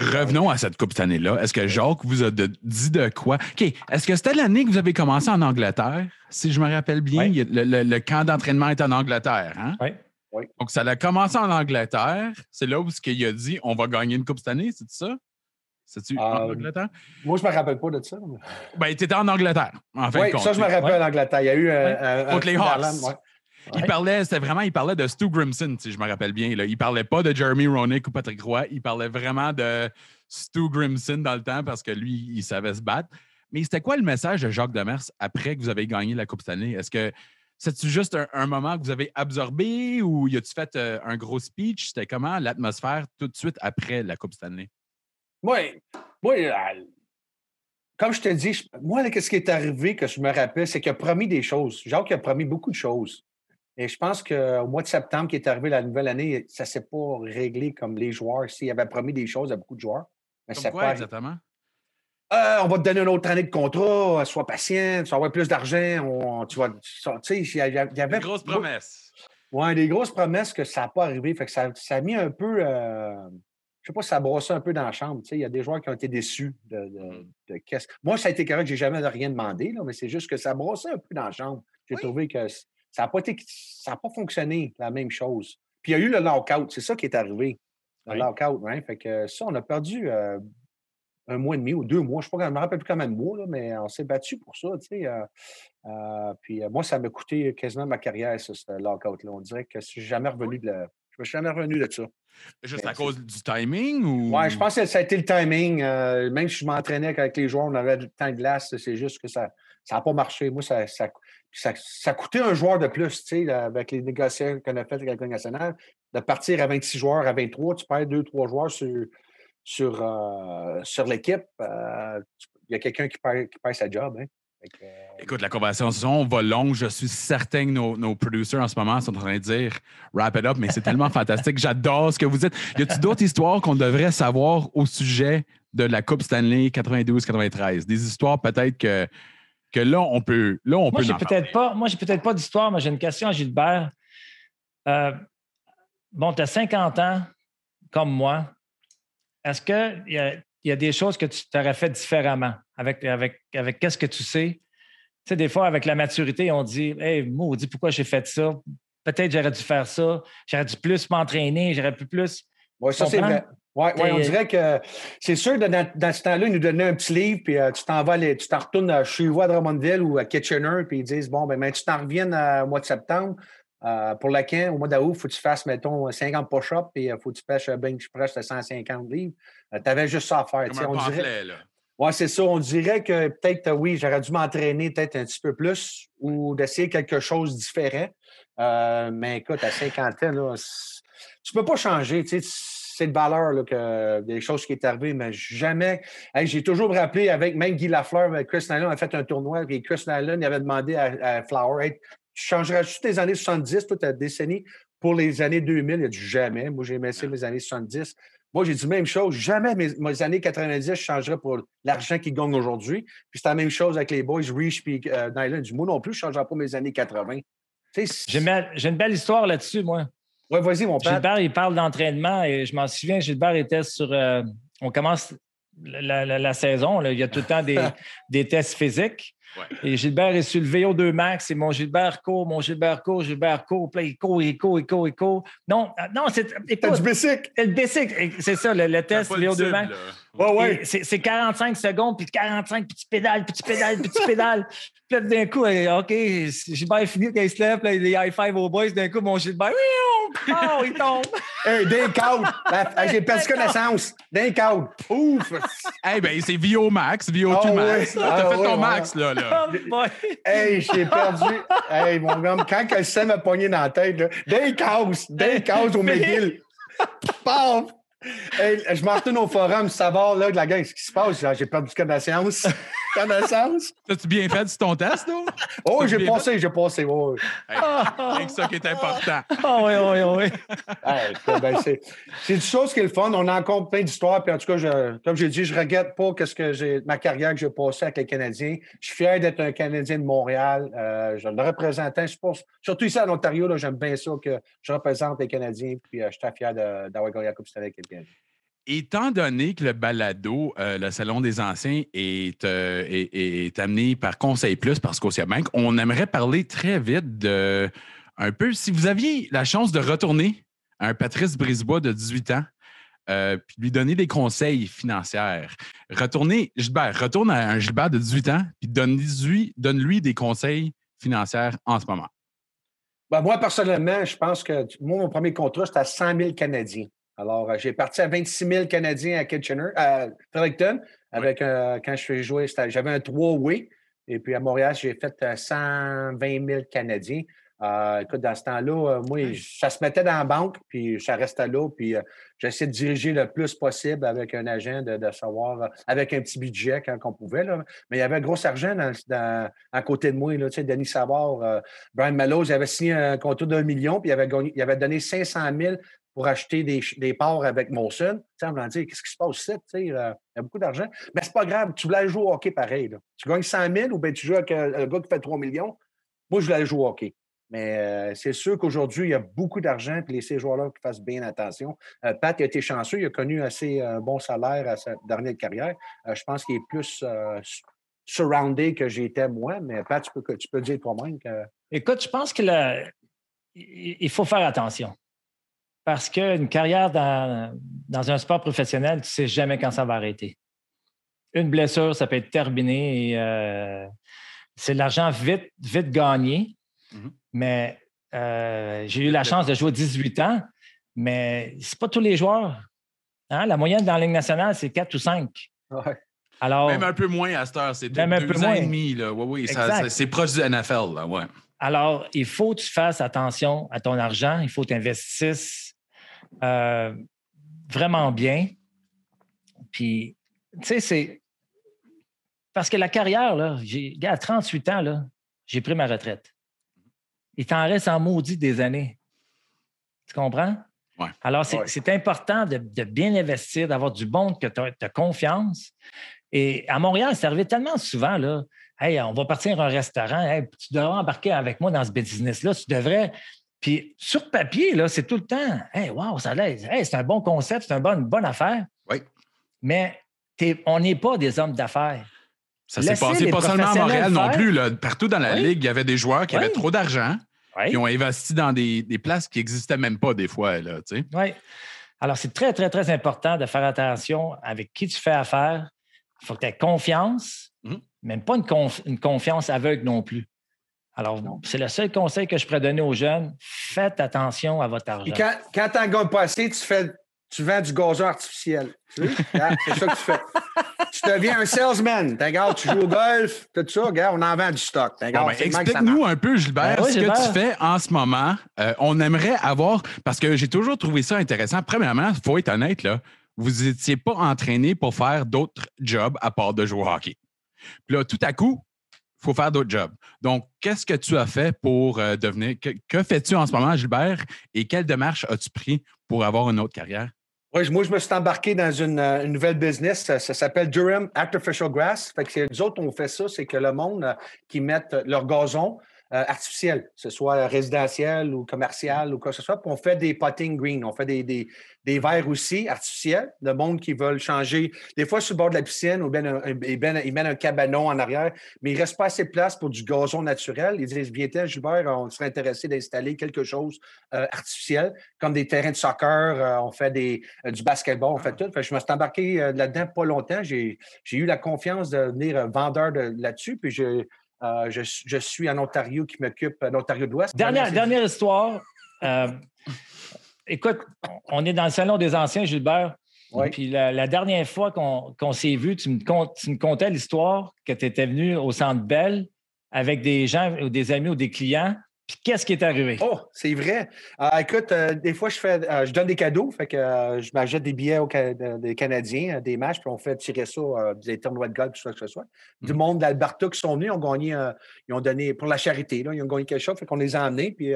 Revenons à cette Coupe cette année-là. Est-ce que Jacques vous a dit de quoi? OK. Est-ce que c'était l'année que vous avez commencé en Angleterre? Si je me rappelle bien, le, camp d'entraînement est en Angleterre. Hein? Oui. oui. Donc, ça a commencé en Angleterre. C'est là où il a dit on va gagner une Coupe cette année, c'est ça? C'est-tu en euh, Angleterre? Moi, je ne me rappelle pas de ça. Ben, tu étais en Angleterre, en fin oui, ça, je me rappelle en Angleterre. Il y a eu un. Contre les Hawks. Il parlait, c'était vraiment, il parlait de Stu Grimson, si je me rappelle bien. Là. Il parlait pas de Jeremy Roenick ou Patrick Roy. Il parlait vraiment de Stu Grimson dans le temps parce que lui, il savait se battre. Mais c'était quoi le message de Jacques Demers après que vous avez gagné la Coupe cette année? Est-ce que c'est juste un, moment que vous avez absorbé ou y a-tu fait euh, un gros speech? C'était comment l'atmosphère tout de suite après la Coupe cette année? Oui, oui. Euh, comme je te dis, moi, ce qui est arrivé, que je me rappelle, c'est qu'il a promis des choses. Jacques a promis beaucoup de choses. Et je pense qu'au mois de septembre, qui est arrivé la nouvelle année, ça ne s'est pas réglé comme les joueurs. S'il avait promis des choses à beaucoup de joueurs. Mais comme quoi, pas... exactement? Euh, on va te donner une autre année de contrat, sois patient, tu vas avoir plus d'argent, tu vas. Tu sais, il y avait. Des grosses promesses. Oui, des grosses promesses que ça n'a pas arrivé. Fait que ça, ça, a mis un peu. Euh, je ne sais pas si ça a brossé un peu dans la chambre. Il y a des joueurs qui ont été déçus de, de, de qu'est-ce. Moi, ça a été correct, j'ai jamais rien demandé, là, mais c'est juste que ça a brossé un peu dans la chambre. J'ai trouvé que ça n'a pas, pas fonctionné, la même chose. Puis il y a eu le lockout, c'est ça qui est arrivé. Le lockout, hein? Fait que ça, on a perdu euh, un mois et demi ou deux mois. Je ne me rappelle plus combien de mois, là, mais on s'est battu pour ça. Tu sais, euh, euh, puis moi, ça m'a coûté quasiment ma carrière, ça, ce lockout-là. On dirait que je suis jamais revenu de la... Je me suis jamais revenu de ça. Juste à cause du timing ou? Oui, je pense que ça a été le timing. même si je m'entraînais avec les joueurs, on avait le temps de glace, c'est juste que ça n'a pas marché. Moi, ça, ça, ça, coûtait un joueur de plus, tu sais, avec les négociations qu'on a faites avec la Ligue nationale, de partir à 26 joueurs, à 23, tu perds 2-3 joueurs sur, sur, euh, sur l'équipe. Euh, il y a quelqu'un qui perd, qui sa job. Hein. Euh, Écoute, la conversation va longue. Je suis certain que nos, nos producers en ce moment sont en train de dire wrap it up, mais c'est tellement fantastique. J'adore ce que vous dites. Y a-t-il d'autres histoires qu'on devrait savoir au sujet de la Coupe Stanley 92-93? Des histoires peut-être que que là, on peut. Là, on moi, j'ai peut-être pas, moi, j'ai peut-être pas d'histoire, mais j'ai une question à Gilbert. Euh, bon, tu as 50 ans, comme moi. Est-ce qu'il y a, y a des choses que tu t'aurais fait différemment avec, avec, avec qu'est-ce que tu sais? Tu sais, des fois, avec la maturité, on dit Hey, dit pourquoi j'ai fait ça? Peut-être j'aurais dû faire ça. J'aurais dû plus m'entraîner. J'aurais pu plus. Oui, ça, c'est vrai. Oui, ouais, on dirait que c'est sûr, dans, dans ce temps-là, ils nous donnaient un petit livre, puis euh, tu t'en vas, tu t'en retournes euh, chez vous à Drummondville ou à Kitchener, puis ils disent Bon, ben, ben tu t'en reviens euh, au mois de septembre. pour la camp, au mois d'août, il faut que tu fasses, mettons, 50 push-ups, puis il faut que tu pêches bench press de 150 livres. tu avais juste ça à faire. Comme un on pamphlet, là. Oui, c'est ça. On dirait que peut-être, oui, j'aurais dû m'entraîner peut-être un petit peu plus ou d'essayer quelque chose de différent. Euh, mais écoute, à 50 ans, là, tu peux pas changer. Tu sais, c'est de valeur là, que des choses qui sont arrivées, mais jamais. J'ai toujours rappelé avec même Guy Lafleur, Chris Nylon a fait un tournoi, et Chris Nylon avait demandé à, Flower Tu changerais juste tes années 70, toute ta décennie, pour les années 2000? Il a dit jamais. Moi, j'ai aimé mes années 70. Moi, j'ai dit même chose. Jamais mes, années 90, je changerais pour l'argent qu'ils gagnent aujourd'hui. Puis c'est la même chose avec les boys, Reach et euh, Nyland. Moi non plus, je ne changerais pas mes années 80. J'ai une belle histoire là-dessus, moi. Oui, vas-y, mon père. Gilbert, il parle d'entraînement et je m'en souviens, Gilbert était sur. Euh, on commence la, saison, il y a tout le temps des, des tests physiques. Et Gilbert est sur le VO2 max et mon Gilbert court, mon Gilbert court, Gilbert court, puis il court, il court, il court, il court. Non, euh, non, c'est. T'as du basic. C'est le basic. C'est ça, le, test VO2 max. Ouais, ouais. C'est 45 secondes, puis 45, puis tu pédales, puis tu pédales, puis tu pédales. puis là, d'un coup, euh, OK, Gilbert finit quand il se lève, là, il high five aux boys. D'un coup, mon Gilbert, oh, il tombe. hey, d'un cadre. J'ai perdu connaissance. D'un cadre. Ouf. hey, ben, c'est VO max, VO2 oh, max. T'as ah, fait ton max, là. Là. Oh, hey, j'ai perdu. hey, mon gars, quand quelqu'un m'a pogné dans la tête, là, d'un casse, d'un casse au McGill. Paf! Hey, je m'en retourne au forum, savoir là, de la gang, ce qui se passe. J'ai perdu connaissance. Connaissance. As-tu bien fait sur ton test, là? Oh, j'ai passé, j'ai passé. Oh, c'est ça qui est important. Oh, oui, oui, oui. ben, c'est une chose qui est le fun. On a encore plein d'histoires. Puis en tout cas, je, comme j'ai dit, je ne regrette pas ce que j'ai, ma carrière que j'ai passée avec les Canadiens. Je suis fier d'être un Canadien de Montréal. Euh, je le représente. Je pense, surtout ici à l'Ontario, j'aime bien ça que je représente les Canadiens. Puis euh, je suis fier d'avoir gagné la Coupe avec les Canadiens. Étant donné que le balado, euh, le Salon des Anciens, est, euh, est, amené par Conseil Plus, par Scotiabank, on aimerait parler très vite de un peu, si vous aviez la chance de retourner à un Patrice Brisebois de 18 ans, euh, puis lui donner des conseils financiers. Retournez, Gilbert, retourne à un Gilbert de 18 ans, puis donne-lui donne des conseils financiers en ce moment. Ben, moi, personnellement, je pense que moi, mon premier contrat, c'était à 100 000 Canadiens. Alors, euh, j'ai parti à 26 000 Canadiens à Kitchener, à Fredericton, avec quand je suis joué, j'avais un 3 way Et puis à Montréal, j'ai fait 120 euh, 000 Canadiens. Euh, écoute, dans ce temps-là, moi, ça se mettait dans la banque, puis ça restait là, puis j'essayais de diriger le plus possible avec un agent, de, savoir, avec un petit budget quand on pouvait. Là. Mais il y avait un gros argent dans, à côté de moi. Là, tu sais, Denis Savard, Brian Mellows, avait signé un contrat d'un million, puis il avait, il avait donné 500 000 pour acheter des, des parts avec. Tu sais, on dire, qu'est-ce qui se passe ici? Euh, il y a beaucoup d'argent. Mais c'est pas grave, tu voulais jouer au hockey pareil. Tu gagnes 100 000 ou bien tu joues avec un, gars qui fait 3 millions. Moi, je voulais jouer au hockey. Mais euh, c'est sûr qu'aujourd'hui, il y a beaucoup d'argent, puis ces joueurs-là qui fassent bien attention. Euh, Pat a été chanceux, il a connu assez un bon salaire à sa dernière carrière. je pense qu'il est plus surroundé que j'étais moi, mais Pat, tu peux, tu peux dire toi-même que. Écoute, je pense que il faut faire attention. Parce qu'une carrière dans, un sport professionnel, tu ne sais jamais quand ça va arrêter. Une blessure, ça peut être terminé. Euh, c'est de l'argent vite, vite gagné. Mm-hmm. Mais euh, j'ai eu la chance de jouer à 18 ans, mais ce pas tous les joueurs. Hein? La moyenne dans la Ligue nationale, c'est 4 ou 5. Alors, même un peu moins à cette heure, c'est deux, un peu ans et demi. Là. Oui, oui, c'est proche du NFL. Là, ouais. Alors, il faut que tu fasses attention à ton argent, il faut que tu investisses euh, vraiment bien. Puis, tu sais, c'est. Parce que la carrière, là, j'ai, à 38 ans, là, j'ai pris ma retraite. Il t'en reste en maudit des années. Tu comprends? Ouais. Alors, c'est, important de, bien investir, d'avoir du bon, que tu as, confiance. Et à Montréal, ça arrivait tellement souvent, là. Hey, on va partir à un restaurant. tu devrais embarquer avec moi dans ce business-là. Tu devrais. Puis sur papier, là, c'est tout le temps, hey, wow, ça l'aide. Hey, c'est un bon concept, c'est une bonne, bonne affaire. Oui. Mais on n'est pas des hommes d'affaires. Ça s'est passé pas seulement à Montréal non plus. Là. Partout dans la Ligue, il y avait des joueurs qui avaient trop d'argent, qui ont investi dans des, places qui n'existaient même pas des fois. Là, oui. Alors, c'est très, très, très important de faire attention avec qui tu fais affaire. Il faut que tu aies confiance, même pas une confiance aveugle non plus. Alors, c'est le seul conseil que je pourrais donner aux jeunes. Faites attention à votre argent. quand, quand tu n'en gagnes pas assez, tu, fais, tu vends du gazon artificiel. Tu c'est ça que tu fais. tu deviens un salesman. Regarde, tu joues au golf, tout ça, regarde, on en vend du stock. Ben, explique-nous un peu, Gilbert, ben ce que tu fais en ce moment. Euh, on aimerait avoir, parce que j'ai toujours trouvé ça intéressant. Premièrement, il faut être honnête, là, vous n'étiez pas entraîné pour faire d'autres jobs à part de jouer au hockey. Puis là, tout à coup, faut faire d'autres jobs. Donc, qu'est-ce que tu as fait pour euh, devenir. Que, fais-tu en ce moment, Gilbert, et quelle démarche as-tu pris pour avoir une autre carrière? Oui, moi, je me suis embarqué dans une, euh, nouvelle business. Ça, s'appelle Durham Artificial Grass. Fait que nous autres, on fait ça, c'est que le monde euh, qui met leur gazon euh, artificiel, que ce soit résidentiel ou commercial ou quoi que ce soit. On fait des potting green, on fait des, des, verres aussi artificiels, de monde qui veulent changer. Des fois, sur le bord de la piscine, ou bien, ils mettent un cabanon en arrière, mais il ne reste pas assez de place pour du gazon naturel. Ils disent Viens, Gilbert, on serait intéressé d'installer quelque chose euh, artificiel, comme des terrains de soccer, euh, on fait des, du basketball, on fait tout. je me suis embarqué là-dedans pas longtemps. J'ai eu la confiance de devenir vendeur là-dessus, puis je euh, je, suis en Ontario qui m'occupe, en Ontario de l'Ouest. Dernière, dernière histoire. Euh, écoute, on est dans le Salon des Anciens, Gilbert. Puis la, dernière fois qu'on s'est vu, tu me, tu me contais l'histoire que tu étais venu au Centre Bell avec des gens ou des amis ou des clients qu'est-ce qui est arrivé? Oh, c'est vrai. Euh, écoute, euh, des fois, je fais, euh, je donne des cadeaux. Fait que je m'achète des billets aux des Canadiens, des matchs, puis on fait tirer ça, des tournois de golf, tout ça que ce soit. Du mm. monde d'Alberta qui sont venus, ont gagné, ils ont donné pour la charité, là, ils ont gagné quelque chose, fait qu'on les a emmenés. Puis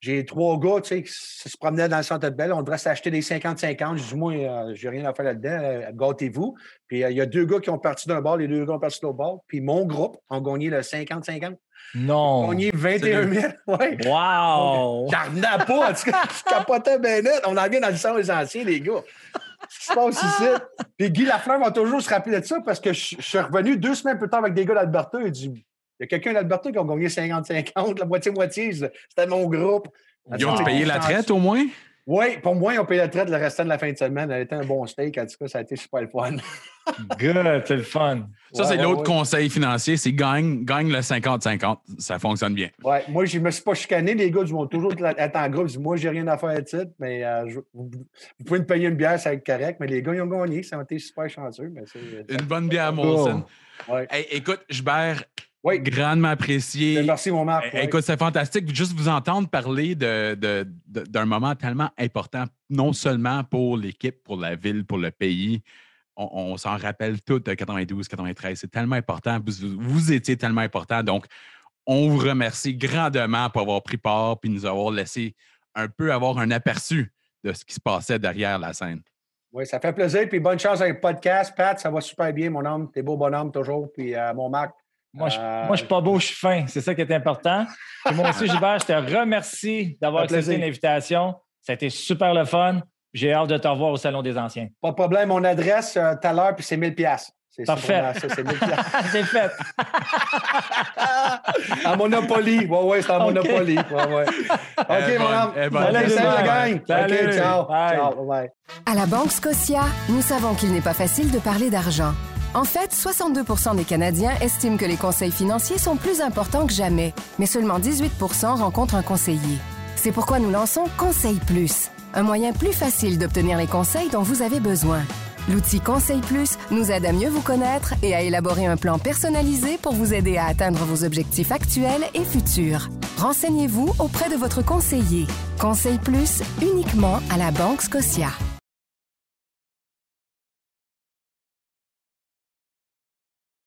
j'ai trois gars, tu sais, qui se promenaient dans le centre de Belle. On devrait s'acheter des 50-50. Je dis, moi, euh, j'ai rien à faire là-dedans. Euh, gâtez-vous. Puis il y a deux gars qui ont parti d'un bord, les deux gars ont parti de l'autre bord. Puis mon groupe a gagné le 50-50. Non. On gagné 21 000. Ouais. Wow! J'en pas. En tout cas, je capotais bien net. On en vient dans le sang des anciens, les gars. Ce qui se passe ici. Puis Guy Lafleur va toujours se rappeler de ça parce que je, suis revenu deux semaines plus tard avec des gars d'Alberta. Il dit il y a quelqu'un d'Alberta qui a gagné 50-50, la moitié-moitié. C'était mon groupe. Ils ont payé la traite au moins? Oui, pour moi, ils ont payé la traite le restant de la fin de semaine. Elle était un bon steak. En tout cas, ça a été super le fun. Good, c'est le fun. Ça, c'est l'autre conseil financier, c'est gagne, gagne le 50-50. Ça fonctionne bien. Oui, moi, je ne me suis pas chicané. Les gars, ils vont toujours être en groupe. Moi, j'ai rien à faire à titre, mais euh, vous, pouvez me payer une bière, ça va être correct. Mais les gars, ils ont gagné. Ça a été super chanceux. Mais une bonne bière, Molson. Ouais. écoute, Jubert, oui. Grandement apprécié. Ben, merci, mon Marc. Eh, écoute, c'est fantastique. Juste vous entendre parler d'un de, de, moment tellement important, non seulement pour l'équipe, pour la ville, pour le pays. On, s'en rappelle tout de 92, 93. C'est tellement important. Vous, étiez tellement important. Donc, on vous remercie grandement pour avoir pris part et nous avoir laissé un peu avoir un aperçu de ce qui se passait derrière la scène. Oui, ça fait plaisir. Puis bonne chance avec le podcast, Pat. Ça va super bien, mon homme. T'es beau bonhomme toujours. Puis euh, mon Marc, moi, je, ne suis pas beau, je suis fin. C'est ça qui est important. Puis moi aussi, Gilbert, je te remercie d'avoir accepté l'invitation. Ça a été super le fun. J'ai hâte de te revoir au Salon des Anciens. Pas de problème. Mon adresse euh, tout à l'heure, puis c'est 1000 pièces. Parfait. C'est fait. à Monopoly. Oui, oui, c'est à Monopoly. Ouais, ouais. OK, eh mon homme. Eh Salut, la gang. OK, ciao. Ciao. Bye. À la Banque Scotia, nous savons qu'il n'est pas facile de parler d'argent. En fait, 62% des Canadiens estiment que les conseils financiers sont plus importants que jamais, mais seulement 18% rencontrent un conseiller. C'est pourquoi nous lançons Conseil Plus, un moyen plus facile d'obtenir les conseils dont vous avez besoin. L'outil Conseil Plus nous aide à mieux vous connaître et à élaborer un plan personnalisé pour vous aider à atteindre vos objectifs actuels et futurs. Renseignez-vous auprès de votre conseiller. Conseil Plus uniquement à la Banque Scotia.